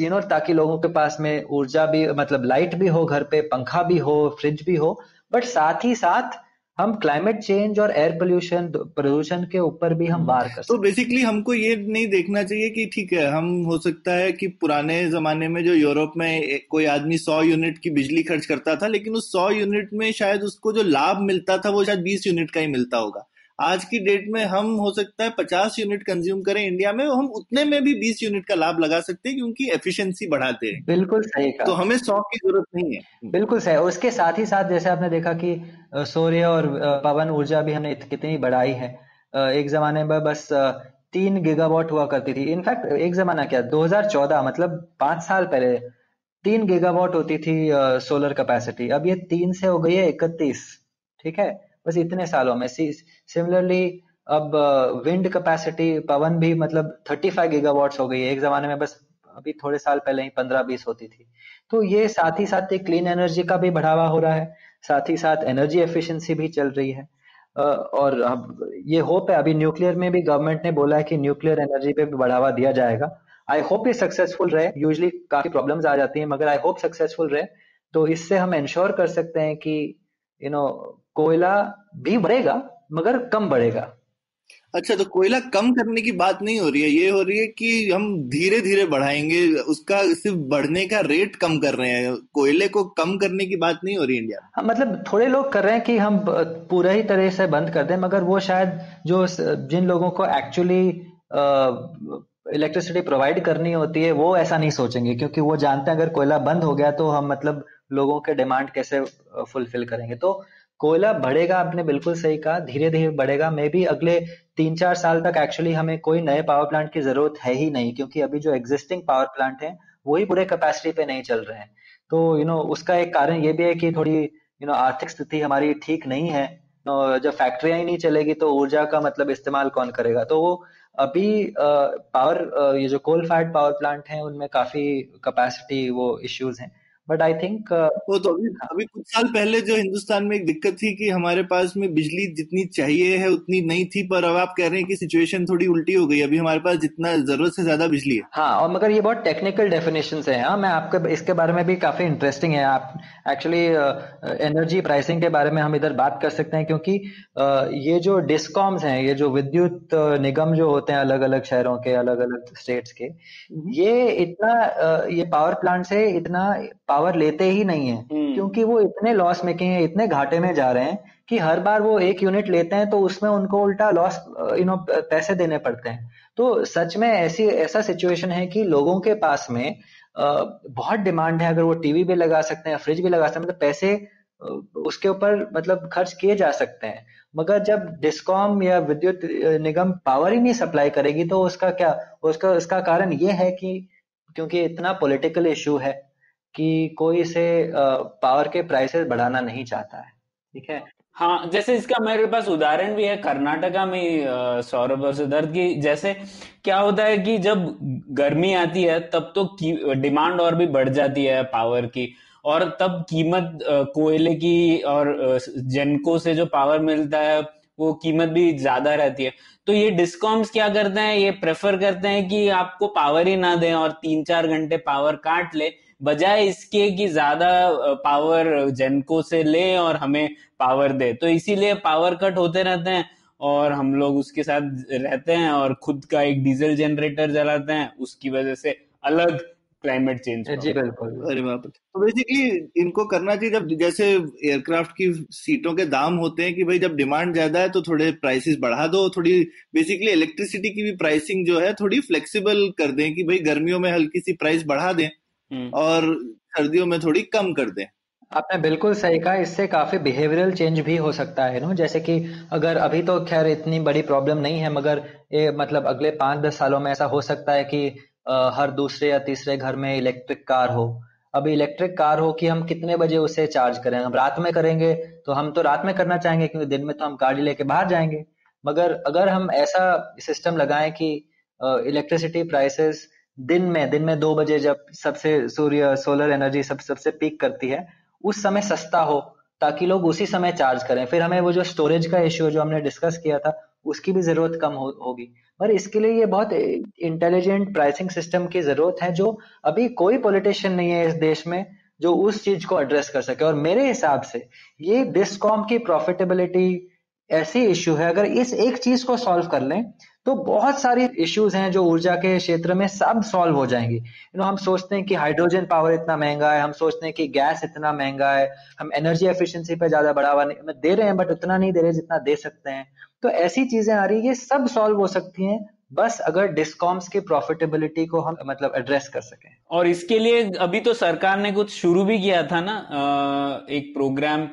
यू नो ताकि लोगों के पास में ऊर्जा भी मतलब लाइट भी हो घर पे, पंखा भी हो फ्रिज भी हो बट साथ ही साथ हम क्लाइमेट चेंज और एयर पोल्यूशन प्रदूषण के ऊपर भी हम बार कर तो बेसिकली हमको ये नहीं देखना चाहिए कि ठीक है हम हो सकता है कि पुराने जमाने में जो यूरोप में कोई आदमी सौ यूनिट की बिजली खर्च करता था लेकिन उस सौ यूनिट में शायद उसको जो लाभ मिलता था वो शायद बीस यूनिट का ही मिलता होगा। आज की डेट में हम हो सकता है पचास यूनिट कंज्यूम करें इंडिया में हम उतने में भी बीस यूनिट का लाभ लगा सकते हैं क्योंकि एफिशिएंसी बढ़ाते हैं। बिल्कुल सही कहा। तो हमें सौ की ज़रूरत नहीं है। बिल्कुल सही। उसके साथ ही साथ जैसे आपने देखा कि सूर्य और पवन ऊर्जा भी हमने कितनी बढ़ाई है। एक जमाने में बस तीन गीगावाट हुआ करती थी। इनफैक्ट एक जमाना क्या 2014 मतलब पाँच साल पहले तीन गीगावाट होती थी सोलर कैपेसिटी। अब ये तीन से हो गई है इकतीस, ठीक है? बस इतने सालों में। सिमिलरली अब विंड कैपेसिटी, पवन भी मतलब 35 गीगावाट्स हो गई है। एक जमाने में बस अभी थोड़े साल पहले ही 15-20 होती थी। तो ये साथ ही साथ क्लीन एनर्जी का भी बढ़ावा हो रहा है। साथ ही साथ एनर्जी एफिशिएंसी भी चल रही है। और अब ये होप है, अभी न्यूक्लियर में भी गवर्नमेंट ने बोला है कि न्यूक्लियर एनर्जी पे भी बढ़ावा दिया जाएगा। आई होप ये सक्सेसफुल रहे। यूजली काफ़ी प्रॉब्लम्स आ जाती हैं, मगर आई होप सक्सेसफुल रहे। तो इससे हम इंश्योर कर सकते हैं कि यू नो कोयला भी बढ़ेगा, मगर कम बढ़ेगा। अच्छा तो कोयला कम करने की बात नहीं हो रही है। ये हो रही है कि हम धीरे धीरे बढ़ाएँगे उसका सिर्फ़ बढ़ने का रेट कम कर रहे हैं। कोयले को कम करने की बात नहीं हो रही इंडिया हाँ, मतलब थोड़े लोग कर रहे हैं कि हम पूरा ही तरह से बंद कर दें मगर वो शायद जो जिन लोगों को एक्चुअली इलेक्ट्रिसिटी प्रोवाइड करनी होती है वो ऐसा नहीं सोचेंगे क्योंकि वो जानते हैं अगर कोयला बंद हो गया तो हम मतलब लोगों के डिमांड कैसे फुलफिल करेंगे। तो कोयला बढ़ेगा आपने बिल्कुल सही कहा धीरे धीरे बढ़ेगा। मे भी अगले तीन चार साल तक एक्चुअली हमें कोई नए पावर प्लांट की ज़रूरत है ही नहीं क्योंकि अभी जो एग्जिस्टिंग पावर प्लांट है वो ही पूरे कैपेसिटी पे नहीं चल रहे हैं। तो यू you नो know, उसका एक कारण ये भी है कि थोड़ी यू नो आर्थिक स्थिति हमारी ठीक नहीं है जब फैक्ट्रियाँ ही नहीं चलेगी तो ऊर्जा का मतलब इस्तेमाल कौन करेगा? तो वो अभी पावर ये जो कोल फायर्ड पावर प्लांट हैं उनमें काफ़ी कैपेसिटी वो इश्यूज़ हैं। बट आई थिंक वो तो अभी अभी कुछ साल पहले जो हिंदुस्तान में एक दिक्कत थी कि हमारे पास में बिजली जितनी चाहिए है उतनी नहीं थी पर अब आप कह रहे हैं कि सिचुएशन थोड़ी उल्टी हो गई अभी हमारे पास जितना ज़रूरत से ज़्यादा बिजली है। हाँ और मगर ये बहुत टेक्निकल डेफिनेशन है। हाँ मैं आपके इसके बारे में भी काफ़ी इंटरेस्टिंग है। आप एक्चुअली एनर्जी प्राइसिंग के बारे में हम इधर बात कर सकते हैं क्योंकि uh, ये जो डिस्कॉम्स हैं ये जो विद्युत निगम जो होते हैं अलग अलग शहरों के अलग अलग स्टेट्स के हम्म। ये इतना ये पावर प्लांट से इतना पावर लेते ही नहीं है। हम्म। क्योंकि वो इतने लॉस मेकिंग है इतने घाटे में जा रहे हैं कि हर बार वो एक यूनिट लेते हैं तो उसमें उनको उल्टा लॉस यू नो पैसे देने पड़ते हैं। तो सच में ऐसी ऐसा सिचुएशन है कि लोगों के पास में बहुत डिमांड है। अगर वो टीवी भी लगा सकते हैं फ्रिज भी लगा सकते हैं मतलब पैसे उसके ऊपर मतलब खर्च किए जा सकते हैं। मगर जब डिस्कॉम या विद्युत निगम पावर ही नहीं सप्लाई करेगी तो उसका क्या उसका उसका कारण ये है कि क्योंकि इतना पॉलिटिकल इशू है। कि कोई इसे पावर के प्राइसेस बढ़ाना नहीं चाहता है। ठीक है? हाँ जैसे इसका मेरे पास उदाहरण भी है कर्नाटका में सौरभ और सिद्धार्थ की। जैसे क्या होता है कि जब गर्मी आती है, तब तो डिमांड और भी बढ़ जाती है पावर की। और तब कीमत कोयले की और जनको से जो पावर मिलता है, वो कीमत भी ज़्यादा रहती है। तो ये डिस्कॉम्स क्या करते हैं? ये प्रेफर करते हैं कि आपको पावर ही ना दें और तीन चार घंटे पावर काट ले। बजाय इसके कि ज़्यादा पावर जेनको से ले और हमें पावर दे। तो इसीलिए पावर कट होते रहते हैं और हम लोग उसके साथ रहते हैं और खुद का एक डीजल जनरेटर जलाते हैं उसकी वजह से अलग क्लाइमेट चेंज जी बिल्कुल अरे बाप तो बेसिकली इनको करना चाहिए जब जैसे एयरक्राफ्ट की सीटों के दाम होते हैं कि भाई जब डिमांड ज़्यादा है तो थोड़े प्राइसेस बढ़ा दो थोड़ी बेसिकली इलेक्ट्रिसिटी की भी प्राइसिंग जो है थोड़ी फ्लेक्सिबल कर दें कि भाई गर्मियों में हल्की सी प्राइस बढ़ा दें। और सर्दियों में थोड़ी कम कर दें। आपने बिल्कुल सही कहा इससे काफ़ी बिहेवियरल चेंज भी हो सकता है नो? जैसे कि अगर अभी तो खैर इतनी बड़ी प्रॉब्लम नहीं है मगर ये मतलब अगले पाँच दस सालों में ऐसा हो सकता है कि आ, हर दूसरे या तीसरे घर में इलेक्ट्रिक कार हो। अब इलेक्ट्रिक कार हो कि हम कितने बजे उसे चार्ज करें? हम रात में करेंगे तो हम तो रात में करना चाहेंगे क्योंकि दिन में तो हम गाड़ी लेके बाहर जाएँगे। मगर अगर हम ऐसा सिस्टम लगाएँ कि इलेक्ट्रिसिटी प्राइसेस दिन में दिन में दो बजे जब सबसे सूर्य सोलर एनर्जी सब सबसे पीक करती है उस समय सस्ता हो ताकि लोग उसी समय चार्ज करें। फिर हमें वो जो स्टोरेज का इश्यू जो हमने डिस्कस किया था उसकी भी ज़रूरत कम हो, होगी। पर इसके लिए ये बहुत इंटेलिजेंट प्राइसिंग सिस्टम की ज़रूरत है जो अभी कोई पॉलिटिशियन नहीं है इस देश में जो उस चीज़ को एड्रेस कर सके। और मेरे हिसाब से ये डिस्कॉम की प्रॉफिटेबिलिटी ऐसी इश्यू है अगर इस एक चीज़ को सॉल्व कर लें तो बहुत सारी इश्यूज़ हैं जो ऊर्जा के क्षेत्र में सब सॉल्व हो जाएँगी। यू नो हम सोचते हैं कि हाइड्रोजन पावर इतना महँगा है, हम सोचते हैं कि गैस इतना महँगा है, हम एनर्जी एफिशिएंसी पे ज़्यादा बढ़ावा नहीं दे रहे हैं बट उतना नहीं दे रहे जितना दे सकते हैं। तो ऐसी चीज़ें आ रही है, ये सब सॉल्व हो सकती हैं, बस अगर डिस्कॉम्स की प्रॉफिटेबिलिटी को हम मतलब एड्रेस कर सकें। और इसके लिए अभी तो सरकार ने कुछ शुरू भी किया था ना एक प्रोग्राम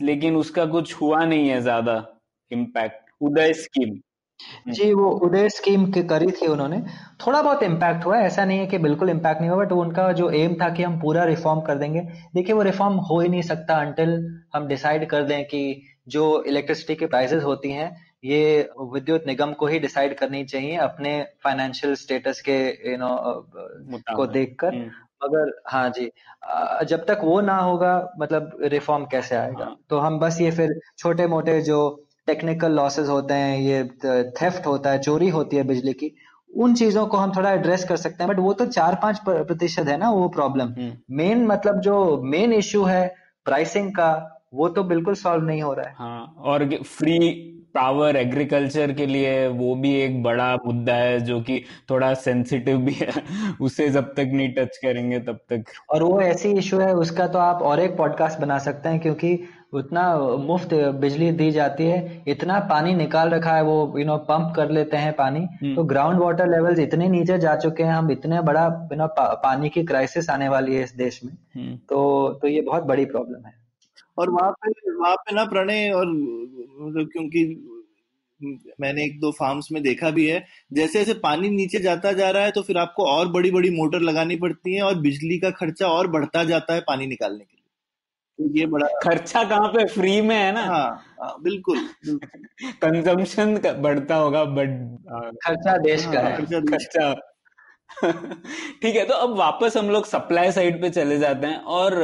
लेकिन उसका कुछ हुआ नहीं है ज़्यादा इम्पैक्ट उदय स्कीम जी वो उदय स्कीम के करी थी उन्होंने। थोड़ा बहुत इम्पैक्ट हुआ ऐसा नहीं है कि बिल्कुल इम्पैक्ट नहीं हुआ बट उनका जो एम था कि हम पूरा रिफॉर्म कर देंगे। देखिए वो रिफॉर्म हो ही नहीं सकता अंटिल हम डिसाइड कर दें कि जो इलेक्ट्रिसिटी की प्राइसेस होती हैं ये विद्युत निगम को ही डिसाइड करनी चाहिए अपने फाइनेंशियल स्टेटस के यू नो को देखकर। हम्म। मगर हाँ जी जब तक वो ना होगा मतलब रिफॉर्म कैसे आएगा? हाँ। तो हम बस ये फिर छोटे मोटे जो टेक्निकल लॉसेस होते हैं ये थेफ्ट होता है चोरी होती है बिजली की उन चीज़ों को हम थोड़ा एड्रेस कर सकते हैं बट वो तो चार पाँच प्रतिशत है ना वो प्रॉब्लम मेन हम्म। मतलब जो मेन इश्यू है प्राइसिंग का वो तो बिल्कुल सॉल्व नहीं हो रहा है। हाँ और फ्री पावर एग्रीकल्चर के लिए वो भी एक बड़ा मुद्दा है जो कि थोड़ा सेंसिटिव भी है [laughs] उसे जब तक नहीं टच करेंगे तब तक। और वो ऐसी इशू है उसका तो आप और एक पॉडकास्ट बना सकते हैं क्योंकि उतना मुफ़्त बिजली दी जाती है इतना पानी निकाल रखा है वो यू नो पंप कर लेते हैं पानी हम्म। तो ग्राउंड वाटर लेवल्स इतने नीचे जा चुके हैं हम इतने बड़ा यू नो पा, पानी की क्राइसिस आने वाली है इस देश में हम्म। तो तो ये बहुत बड़ी प्रॉब्लम है और वहाँ पे वहाँ पे ना प्रणय और मतलब क्योंकि मैंने एक दो फार्म्स में देखा भी है जैसे जैसे पानी नीचे जाता जा रहा है तो फिर आपको और बड़ी बड़ी मोटर लगानी पड़ती है और बिजली का खर्चा और बढ़ता जाता है पानी निकालने के लिए ये बड़ा खर्चा कहाँ पे? फ्री में है ना? हाँ, हाँ बिल्कुल कंजम्पशन बढ़ता होगा बट खर्चा देश का हाँ, है खर्चा खर्चा। ठीक है तो अब वापस हम लोग सप्लाई साइड पे चले जाते हैं और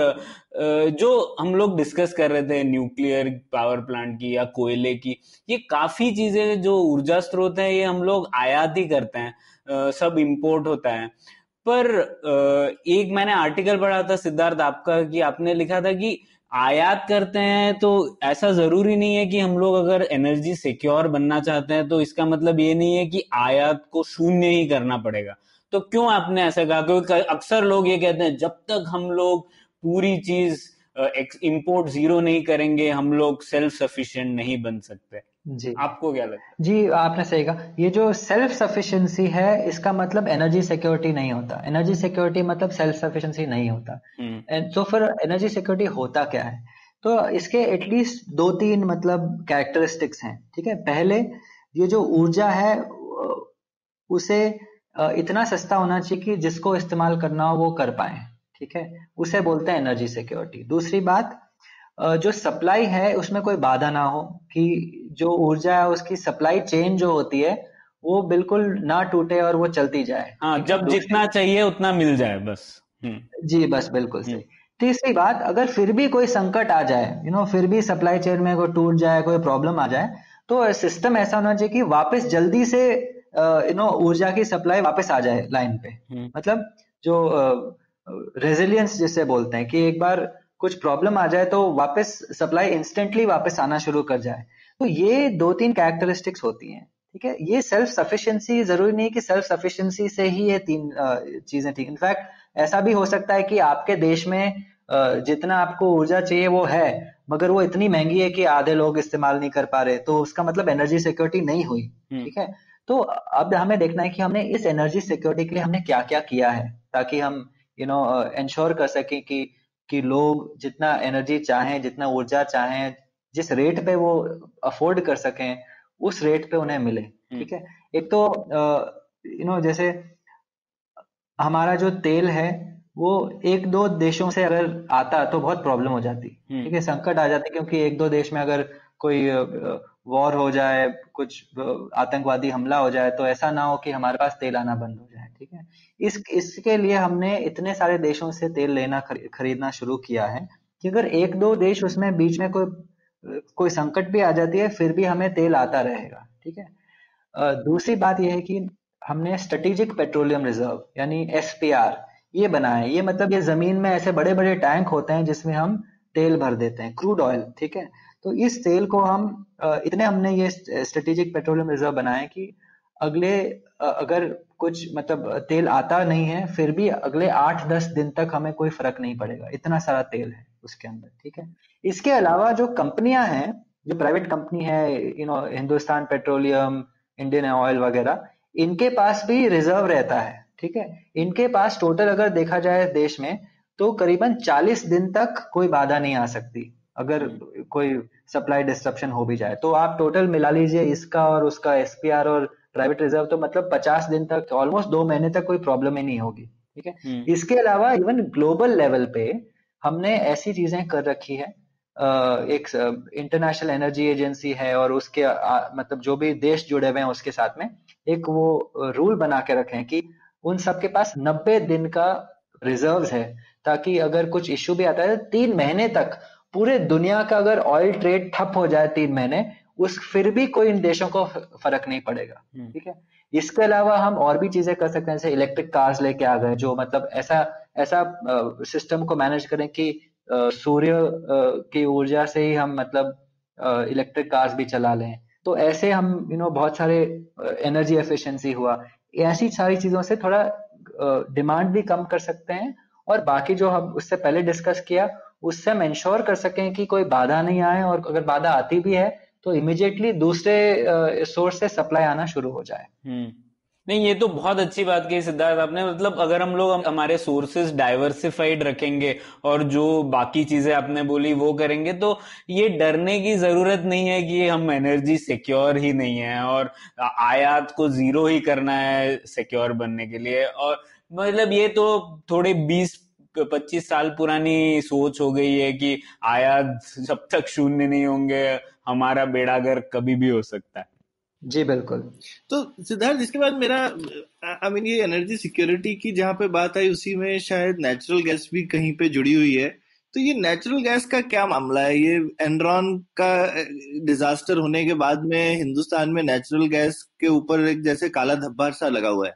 जो हम लोग डिस्कस कर रहे थे न्यूक्लियर पावर प्लांट की या कोयले की ये काफ़ी चीज़ें जो ऊर्जा स्रोत है ये हम लोग आयात ही करते हैं सब इंपोर्ट होता है। पर एक मैंने आर्टिकल पढ़ा था सिद्धार्थ आपका कि आपने लिखा था कि आयात करते हैं तो ऐसा ज़रूरी नहीं है कि हम लोग अगर एनर्जी सिक्योर बनना चाहते हैं तो इसका मतलब ये नहीं है कि आयात को शून्य ही करना पड़ेगा। तो क्यों आपने ऐसा कहा? क्योंकि अक्सर लोग ये कहते हैं, जब तक हम लोग पूरी चीज़ इंपोर्ट ज़ीरो नहीं करेंगे, हम लोग सेल्फ सफिशिएंट नहीं बन सकते। जी। आपको क्या लगता है? जी आपने सही कहा। ये जो सेल्फ सफिशिएंसी है इसका मतलब एनर्जी सिक्योरिटी नहीं होता। एनर्जी सिक्योरिटी मतलब सेल्फ सफिशिएंसी नहीं होता। हम्म। तो फिर एनर्जी सिक्योरिटी होता क्या है? तो इसके एटलीस्ट दो तीन मतलब कैरेक्टरिस्टिक्स हैं ठीक है? पहले ये जो ऊर्जा है उसे इतना सस्ता होना चाहिए कि जिसको इस्तेमाल करना हो वो कर पाए ठीक है? उसे बोलते हैं एनर्जी सिक्योरिटी दूसरी बात जो सप्लाई है उसमें कोई बाधा ना हो कि जो ऊर्जा है उसकी सप्लाई चेन जो होती है वो बिल्कुल ना टूटे और वो चलती जाए हाँ जब जितना चाहिए उतना मिल जाए बस हम्म। जी बस बिल्कुल सही हम्म। तीसरी बात अगर फिर भी कोई संकट आ जाए यू नो फिर भी सप्लाई चेन में कोई टूट जाए कोई प्रॉब्लम आ जाए तो सिस्टम ऐसा होना चाहिए कि वापस जल्दी से यू नो ऊर्जा की सप्लाई वापस आ जाए लाइन पे हम्म। मतलब जो रेजिलियंस जिसे बोलते हैं कि एक बार कुछ प्रॉब्लम आ जाए तो वापस सप्लाई इंस्टेंटली वापस आना शुरू कर जाए। तो ये दो तीन कैरेक्टरिस्टिक्स होती हैं ठीक है? ये सेल्फ सफिशिएंसी ज़रूरी नहीं कि सेल्फ सफिशिएंसी से ही ये तीन चीज़ें ठीक इनफैक्ट ऐसा भी हो सकता है कि आपके देश में जितना आपको ऊर्जा चाहिए वो है मगर वो इतनी महँगी है कि आधे लोग इस्तेमाल नहीं कर पा रहे तो उसका मतलब एनर्जी सिक्योरिटी नहीं हुई हम्म। ठीक है? तो अब हमें देखना है कि हमने इस एनर्जी सिक्योरिटी के लिए हमने क्या क्या किया है ताकि हम यू नो इंश्योर कर सकें कि कि लोग जितना एनर्जी चाहें जितना ऊर्जा चाहें जिस रेट पे वो अफोर्ड कर सकें उस रेट पे उन्हें मिले हम्म। ठीक है एक तो यू नो जैसे हमारा जो तेल है वो एक दो देशों से अगर आता तो बहुत प्रॉब्लम हो जाती हम्म। ठीक है संकट आ जाती क्योंकि एक दो देश में अगर कोई वॉर हो जाए कुछ आतंकवादी हमला हो जाए तो ऐसा ना हो कि हमारे पास तेल आना बंद हो जाए ठीक है? इस, इसके लिए हमने इतने सारे देशों से तेल लेना खरीदना शुरू किया है कि अगर एक दो देश उसमें बीच में कोई कोई संकट भी आ जाती है, फिर भी हमें तेल आता रहेगा, ठीक है? दूसरी बात यह है कि हमने स्ट्रेटेजिक पेट्रोलियम रिज़र्व यानी एस ये बनाया ये मतलब ये ज़मीन में ऐसे बड़े बड़े टैंक होते हैं जिसमें हम तेल भर देते हैं क्रूड ऑयल ठीक है? तो इस तेल को हम इतने हमने ये स्ट्रेटेजिक पेट्रोलियम रिज़र्व बनाए कि अगले अगर कुछ मतलब तेल आता नहीं है, फिर भी अगले आठ, दस दिन तक हमें कोई फ़र्क नहीं पड़ेगा। इतना सारा तेल है उसके अंदर, ठीक है? इसके अलावा जो कंपनियाँ हैं, जो प्राइवेट कंपनी है you know Hindustan Petroleum, Indian Oil वगैरह, इनके पास भी रिज़र्व रहता है, ठीक है? इनके पास टोटल अगर देखा जाए देश में तो करीबन 40 दिन तक कोई बाधा नहीं आ सकती, अगर कोई सप्लाई डिस्ट्रप्शन हो भी जाए। तो आप टोटल मिला लीजिए इसका और उसका एसपीआर और प्राइवेट रिज़र्व तो मतलब पचास दिन तक ऑलमोस्ट दो महीने तक कोई प्रॉब्लम ही नहीं होगी ठीक है हम्म। इसके अलावा इवन ग्लोबल लेवल पे हमने ऐसी चीज़ें कर रखी है एक इंटरनेशनल एनर्जी एजेंसी है और उसके मतलब जो भी देश जुड़े हुए हैं उसके साथ में एक वो रूल बना के रखे हैं कि उन सबके पास नब्बे दिन का रिज़र्व है ताकि अगर कुछ इश्यू भी आता है तो तीन महीने तक पूरे दुनिया का अगर ऑयल ट्रेड ठप हो जाए तीन महीने उस फिर भी कोई इन देशों को फ़र्क नहीं पड़ेगा। हम्म। ठीक है? इसके अलावा हम और भी चीज़ें कर सकते हैं जैसे इलेक्ट्रिक कार्स लेके आ गए जो मतलब ऐसा ऐसा सिस्टम को मैनेज करें कि सूर्य की ऊर्जा से ही हम मतलब इलेक्ट्रिक कार्स भी चला लें। तो ऐसे हम यू नो बहुत सारे एनर्जी एफिशिएंसी हुआ। ऐसी सारी चीज़ों से थोड़ा डिमांड भी कम कर सकते हैं और बाकी जो हम उससे पहले डिस्कस किया उससे हम इंश्योर कर सकें कि कोई बाधा नहीं आए और अगर बाधा आती भी है तो इमिजिएटली दूसरे सोर्स से सप्लाई आना शुरू हो जाए। हम्म। नहीं, ये तो बहुत अच्छी बात कही सिद्धार्थ आपने। मतलब अगर हम लोग हमारे सोर्सेज डाइवर्सिफाइड रखेंगे और जो बाकी चीज़ें आपने बोली वो करेंगे तो ये डरने की ज़रूरत नहीं है कि हम एनर्जी सिक्योर ही नहीं है और आयात को ज़ीरो ही करना है सिक्योर बनने के लिए। और मतलब ये तो थोड़े बीस, पच्चीस साल पुरानी सोच हो गई है कि आयात जब तक शून्य नहीं होंगे हमारा बेड़ागर कभी भी हो सकता है। जी बिल्कुल। तो सिद्धार्थ इसके बाद मेरा आई मीन ये एनर्जी सिक्योरिटी की जहाँ पे बात आई उसी में शायद नेचुरल गैस भी कहीं पे जुड़ी हुई है। तो ये नेचुरल गैस का क्या मामला है? ये एनरॉन का डिजास्टर होने के बाद में हिंदुस्तान में नेचुरल गैस के ऊपर एक जैसे काला धब्बा सा लगा हुआ है।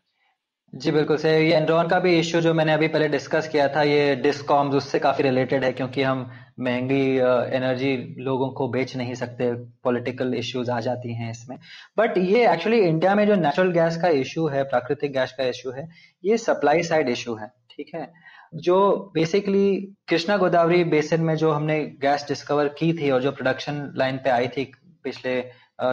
जी बिल्कुल सही। ये एनरॉन का भी इश्यू जो मैंने अभी पहले डिस्कस किया था ये डिस्कॉम्स उससे काफ़ी रिलेटेड है क्योंकि हम महँगी एनर्जी लोगों को बेच नहीं सकते पॉलिटिकल इश्यूज़ आ जाती हैं इसमें। बट ये एक्चुअली इंडिया में जो नेचुरल गैस का इश्यू है, प्राकृतिक गैस का इश्यू है, ये सप्लाई साइड इश्यू है, ठीक है? जो बेसिकली कृष्णा गोदावरी बेसिन में जो हमने गैस डिस्कवर की थी और जो प्रोडक्शन लाइन पे आई थी पिछले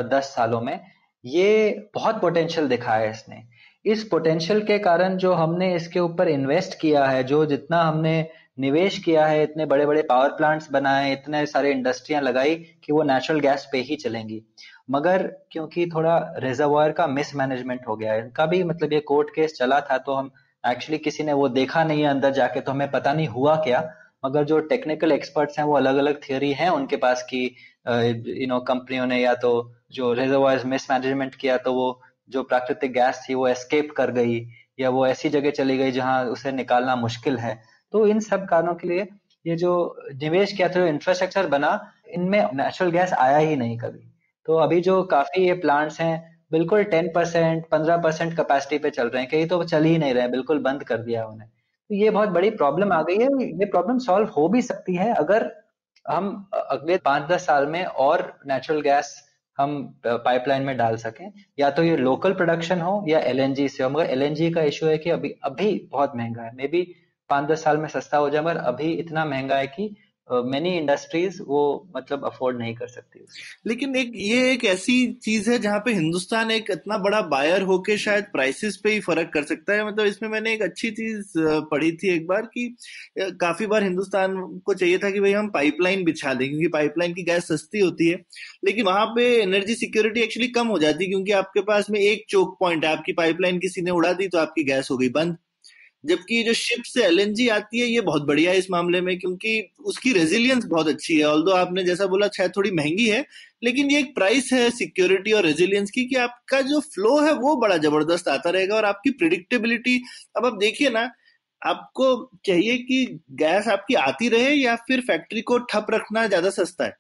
दस सालों में, ये बहुत पोटेंशियल दिखा है इसने। इस पोटेंशियल के कारण जो हमने इसके ऊपर इन्वेस्ट किया है, जो जितना हमने निवेश किया है, इतने बड़े बड़े पावर प्लांट्स बनाए, इतने सारे इंडस्ट्रियाँ लगाई कि वो नेचुरल गैस पे ही चलेंगी। मगर क्योंकि थोड़ा रिजर्वायर का मिसमैनेजमेंट हो गया है इनका भी मतलब ये कोर्ट केस चला था तो हम एक्चुअली किसी ने वो देखा नहीं है अंदर जाके तो हमें पता नहीं हुआ क्या। मगर जो टेक्निकल एक्सपर्ट्स हैं, वो अलग अलग थियोरी हैं उनके पास की यू नो कंपनियों ने या तो जो रिजर्वायर मिसमैनेजमेंट किया तो वो जो प्राकृतिक गैस थी, वो एस्केप कर गई, या वो ऐसी जगह चली गई जहाँ उसे निकालना मुश्किल है। तो इन सब कारणों के लिए ये जो निवेश किया था, जो इंफ्रास्ट्रक्चर बना, इनमें नेचुरल गैस आया ही नहीं कभी। तो अभी जो काफ़ी ये प्लांट्स हैं, बिल्कुल टेन परसेंट पंद्रह परसेंट कैपेसिटी पे चल रहे हैं, कहीं तो चल ही नहीं रहे, बिल्कुल बंद कर दिया उन्हें। तो ये बहुत बड़ी प्रॉब्लम आ गई है। ये प्रॉब्लम सॉल्व हो भी सकती है अगर हम अगले पाँच दस साल में और नेचुरल गैस हम पाइपलाइन में डाल सकें। या तो ये लोकल प्रोडक्शन हो या एलएनजी से हो, मगर एलएनजी का इशू है कि अभी अभी बहुत महँगा है। मे बी पाँच दस साल में सस्ता हो जाए मगर अभी इतना महँगा है कि मेनी uh, इंडस्ट्रीज़ वो मतलब अफोर्ड नहीं कर सकती लेकिन एक ये एक ऐसी चीज़ है जहाँ पे हिंदुस्तान एक इतना बड़ा बायर होके शायद प्राइसेस पे ही फ़र्क कर सकता है। मतलब इसमें मैंने एक अच्छी चीज़ पढ़ी थी एक बार कि काफ़ी बार हिंदुस्तान को चाहिए था कि भाई हम पाइपलाइन बिछा दें क्योंकि पाइपलाइन की गैस सस्ती होती है। लेकिन वहाँ पे एनर्जी सिक्योरिटी एक्चुअली कम हो जाती है क्योंकि आपके पास में एक चोक पॉइंट है। आपकी पाइपलाइन किसी ने उड़ा दी तो आपकी गैस हो गई बंद। जबकि जो शिप से एलएनजी आती है, ये बहुत बढ़िया है इस मामले में, क्योंकि उसकी रेजिलियंस बहुत अच्छी है। ऑल आपने जैसा बोला, शायद थोड़ी महँगी है, लेकिन ये एक प्राइस है सिक्योरिटी और रेजिलियंस की कि आपका जो फ्लो है, वो बड़ा ज़बरदस्त आता रहेगा और आपकी प्रिडिक्टेबिलिटी अब आप देखिए ना, आपको चाहिए कि गैस आपकी आती रहे या फिर फैक्ट्री को ठप रखना ज़्यादा सस्ता है।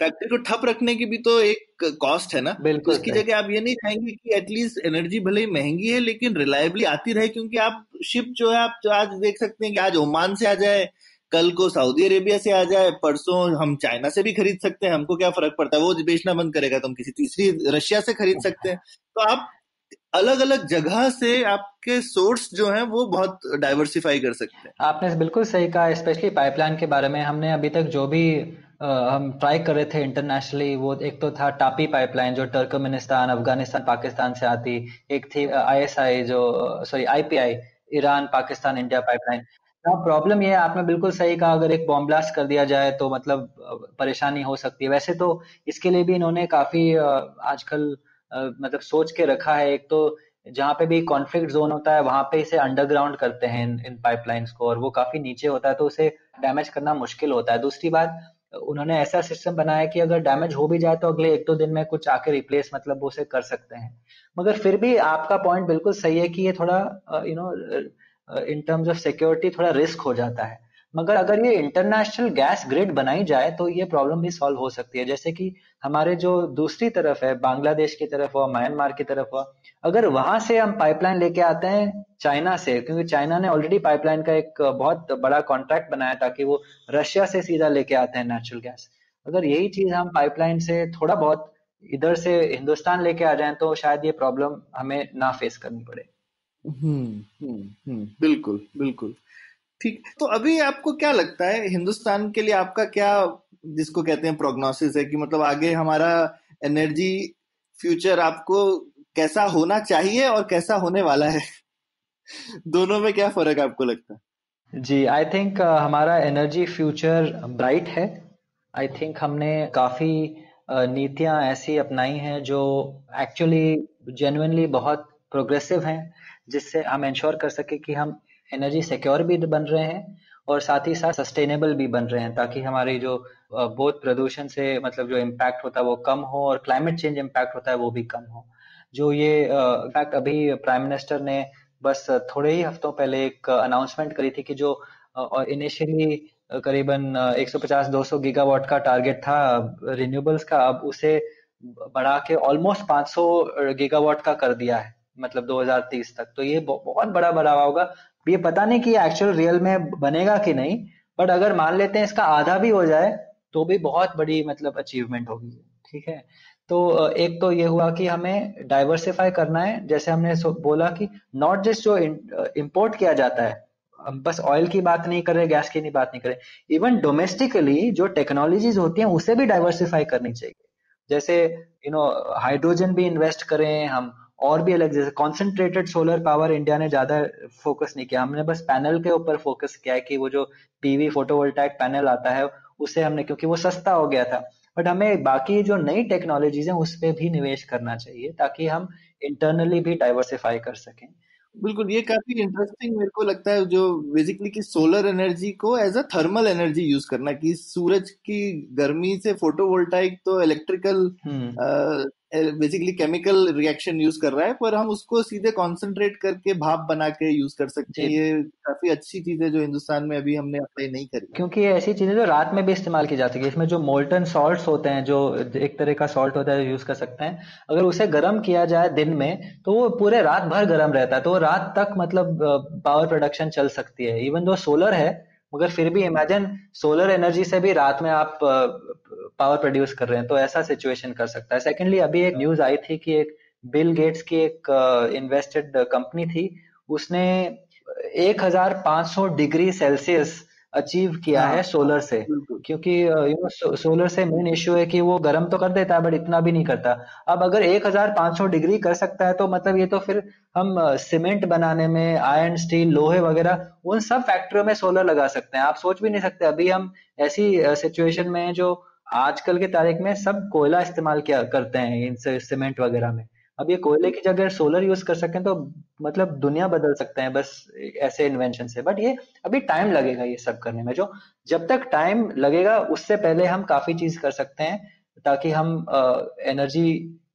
फैक्ट्री को ठप रखने की भी तो एक कॉस्ट है ना। बिल्कुल उसकी जगह आप ये नहीं चाहेंगे कि एटलीस्ट एनर्जी भले ही महँगी है लेकिन रिलायबली आती रहे क्योंकि आप शिप जो है आप जो आज देख सकते हैं कि आज ओमान से आ जाए कल को सऊदी अरेबिया से आ जाए परसों हम चाइना से भी खरीद सकते हैं हमको क्या फ़र्क पड़ता है? वो बेचना बंद करेगा तो हम किसी तीसरी रशिया से खरीद सकते हैं। तो आप अलग अलग जगह से आपके सोर्स जो हैं वो बहुत डाइवर्सिफाई कर सकते हैं। आपने बिल्कुल सही कहा स्पेशली पाइपलाइन के बारे में हमने अभी तक जो भी हम ट्राई कर रहे थे इंटरनेशनली वो एक तो था टापी पाइपलाइन जो टर्कमेनिस्तान अफ़गानिस्तान पाकिस्तान से आती एक थी आईएसआई जो sorry IPI Iran Pakistan India pipeline problem ये है आपने बिल्कुल सही कहा अगर एक बॉम्ब ब्लास्ट कर दिया जाए तो मतलब परेशानी हो सकती है। वैसे तो इसके लिए भी इन्होंने काफ़ी आजकल मतलब सोच के रखा है। एक तो जहाँ पे भी कॉन्फ्लिक्ट जोन होता है वहाँ पे इसे अंडरग्राउंड करते हैं इन, इन पाइपलाइंस को और वो काफ़ी नीचे होता है तो उसे डैमेज करना मुश्किल होता है। दूसरी बात उन्होंने ऐसा सिस्टम बनाया कि अगर डैमेज हो भी जाए तो अगले एक दो दिन में कुछ आके रिप्लेस मतलब उसे कर सकते हैं। मगर फिर भी आपका पॉइंट बिल्कुल सही है कि ये थोड़ा you know in terms of security थोड़ा रिस्क हो जाता है। मगर अगर ये इंटरनेशनल गैस ग्रिड बनाई जाए तो ये प्रॉब्लम भी सॉल्व हो सकती है। जैसे कि हमारे जो दूसरी तरफ़ है, बांग्लादेश की तरफ़ हुआ, म्यांमार की तरफ़ हुआ अगर वहाँ से हम पाइपलाइन लेके आते हैं चाइना से क्योंकि चाइना ने ऑलरेडी पाइपलाइन का एक बहुत बड़ा कॉन्ट्रैक्ट बनाया ताकि वो रशिया से सीधा लेके आते हैं नेचुरल गैस अगर यही चीज़ हम पाइपलाइन से थोड़ा बहुत इधर से हिंदुस्तान लेके आ जाए तो शायद ये प्रॉब्लम हमें ना फेस करनी पड़े। हम्म हम्म हम्म। बिल्कुल बिल्कुल। ठीक तो अभी आपको क्या लगता है हिंदुस्तान के लिए आपका क्या जिसको कहते हैं प्रोग्नोसिस है कि मतलब आगे हमारा एनर्जी फ्यूचर आपको कैसा होना चाहिए और कैसा होने वाला है? दोनों में क्या फ़र्क आपको लगता है? जी आई थिंक uh, हमारा एनर्जी फ्यूचर ब्राइट है। आई थिंक हमने काफ़ी uh, नीतियाँ ऐसी अपनाई हैं जो एक्चुअली जेनुअनली बहुत प्रोग्रेसिव हैं जिससे हम इंश्योर कर सके कि हम एनर्जी सिक्योर भी बन रहे हैं और साथ ही साथ सस्टेनेबल भी बन रहे हैं ताकि हमारी जो बहुत प्रदूषण से मतलब जो इम्पैक्ट होता है वो कम हो और क्लाइमेट चेंज इम्पैक्ट होता है वो भी कम हो। जो ये इनफैक्ट अभी प्राइम मिनिस्टर ने बस थोड़े ही हफ्तों पहले एक अनाउंसमेंट करी थी कि जो इनिशियली करीबन 150-200 गीगावाट का टारगेट था रिन्यूएबल्स का, अब उसे बढ़ा के ऑलमोस्ट 500 गीगावाट का कर दिया है मतलब 2030 तक। तो ये बहुत बड़ा बढ़ावा होगा। ये पता नहीं कि एक्चुअल रियल में बनेगा कि नहीं बट अगर मान लेते हैं इसका आधा भी हो जाए तो भी बहुत बड़ी मतलब अचीवमेंट होगी। ठीक है? तो एक तो ये हुआ कि हमें डाइवर्सिफाई करना है। जैसे हमने बोला कि नॉट जस्ट जो इंपोर्ट किया जाता है, हम बस ऑयल की बात नहीं कर रहे गैस की नहीं बात नहीं कर रहे इवन डोमेस्टिकली जो टेक्नोलॉजीज़ होती हैं, उसे भी डाइवर्सिफाई करनी चाहिए। जैसे यू नो हाइड्रोजन भी इन्वेस्ट करें, हम और भी अलग, जैसे कॉन्सेंट्रेटेड सोलर पावर इंडिया ने ज़्यादा फोकस नहीं किया। हमने बस पैनल के ऊपर फोकस किया है कि वो जो पीवी फोटोवोल्टाइक पैनल आता है, उसे हमने, क्योंकि वो सस्ता हो गया था बट हमें बाकी जो नई टेक्नोलॉजीज़ हैं उस पर भी निवेश करना चाहिए ताकि हम इंटरनली भी डाइवर्सिफाई कर सकें। बिल्कुल ये काफ़ी इंटरेस्टिंग मेरे को लगता है जो बेसिकली कि सोलर एनर्जी को as a thermal energy use करना कि सूरज की गर्मी से फोटोवोल्टाइक तो electrical basically chemical reaction use कर रहा है पर हम उसको सीधे कॉन्सेंट्रेट करके भाप बना के यूज़ कर सकते हैं। ये काफ़ी अच्छी चीज़ है जो हिंदुस्तान में अभी हमने अप्लाई नहीं करी क्योंकि ये ऐसी चीज़ें जो रात में भी इस्तेमाल की जा सकती है इसमें जो मोल्टन सॉल्ट होते हैं जो एक तरह का सॉल्ट होता है यूज़ कर सकते हैं। अगर उसे गर्म किया जाए दिन में तो वो पूरे रात भर गर्म रहता है तो रात तक मतलब पावर प्रोडक्शन चल सकती है। इवन जो सोलर है मगर फिर भी इमेजिन सोलर एनर्जी से भी रात में आप पावर प्रोड्यूस कर रहे हैं तो ऐसा सिचुएशन कर सकता है। सेकेंडली अभी एक न्यूज़ आई थी कि एक बिल गेट्स की एक इन्वेस्टेड कंपनी थी, उसने 1500 डिग्री सेल्सियस अचीव किया हाँ, है सोलर से। क्योंकि यू नो सोलर से मेन इश्यू है कि वो गर्म तो कर देता है बट इतना भी नहीं करता। अब अगर 1500 डिग्री कर सकता है तो मतलब ये तो फिर हम सीमेंट बनाने में आयरन स्टील लोहे वगैरह उन सब फैक्ट्रियों में सोलर लगा सकते हैं। आप सोच भी नहीं सकते अभी हम ऐसी सिचुएशन में जो आजकल के तारीख में सब कोयला इस्तेमाल किया करते हैं इन सीमेंट वगैरह में। अब ये कोयले की जगह सोलर यूज़ कर सकें तो मतलब दुनिया बदल सकते हैं बस ऐसे इन्वेंशन से। बट ये अभी टाइम लगेगा ये सब करने में। जो जब तक टाइम लगेगा उससे पहले हम काफ़ी चीज़ कर सकते हैं ताकि हम एनर्जी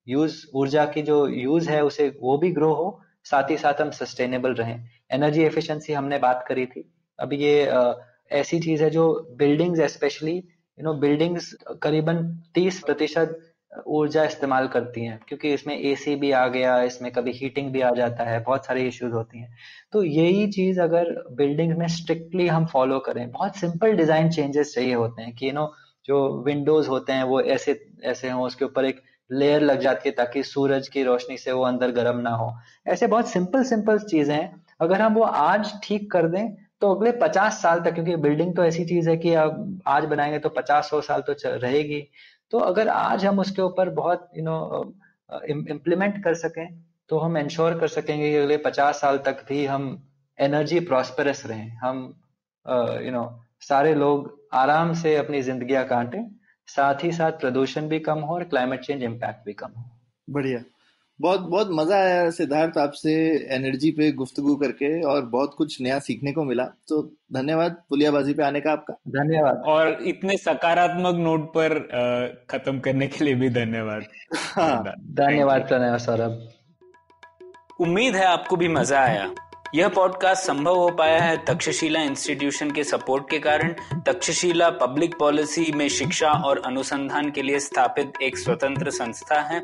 यूज़ ऊर्जा की जो यूज़ है उसे वो भी ग्रो हो साथ ही साथ हम सस्टेनेबल रहें। एनर्जी एफिशिएंसी हमने बात करी थी। अब ये आ, ऐसी चीज़ है जो buildings specially you know buildings करीबन 30 प्रतिशत ऊर्जा इस्तेमाल करती हैं, क्योंकि इसमें एसी भी आ गया, इसमें कभी हीटिंग भी आ जाता है, बहुत सारी इश्यूज़ होती हैं। तो यही चीज़ अगर बिल्डिंग में स्ट्रिक्टली हम फॉलो करें, बहुत सिंपल डिज़ाइन चेंजेस चाहिए होते हैं कि यू नो जो विंडोज़ होते हैं, वो ऐसे ऐसे हों, उसके ऊपर एक लेयर लग जाती है ताकि सूरज की रोशनी से वो अंदर गर्म ना हो। ऐसे बहुत सिंपल सिंपल चीज़ें हैं। अगर हम वो आज ठीक कर दें तो अगले पचास साल तक, क्योंकि बिल्डिंग तो ऐसी चीज़ है कि अब आज बनाएँगे तो पचास सौ साल तो रहेगी। तो अगर आज हम उसके ऊपर बहुत यू नो इम्प्लीमेंट कर सकें तो हम इंश्योर कर सकेंगे कि अगले पचास साल तक भी हम एनर्जी प्रॉस्परस रहें। हम यू नो सारे लोग आराम से अपनी ज़िंदगी काटें, साथ ही साथ प्रदूषण भी कम हो और क्लाइमेट चेंज इम्पैक्ट भी कम हो। बढ़िया। बहुत बहुत मज़ा आया सिद्धार्थ आपसे एनर्जी पे गुफ्तगु करके और बहुत कुछ नया सीखने को मिला। तो धन्यवाद पुलियाबाजी पे आने का आपका। धन्यवाद। और इतने सकारात्मक नोट पर खत्म करने के लिए भी धन्यवाद। हाँ, धन्यवाद। प्रणय सौरभ उम्मीद है आपको भी मज़ा आया। यह पॉडकास्ट संभव हो पाया है तक्षशिला इंस्टीट्यूशन के सपोर्ट के कारण। तक्षशिला पब्लिक पॉलिसी में शिक्षा और अनुसंधान के लिए स्थापित एक स्वतंत्र संस्था है।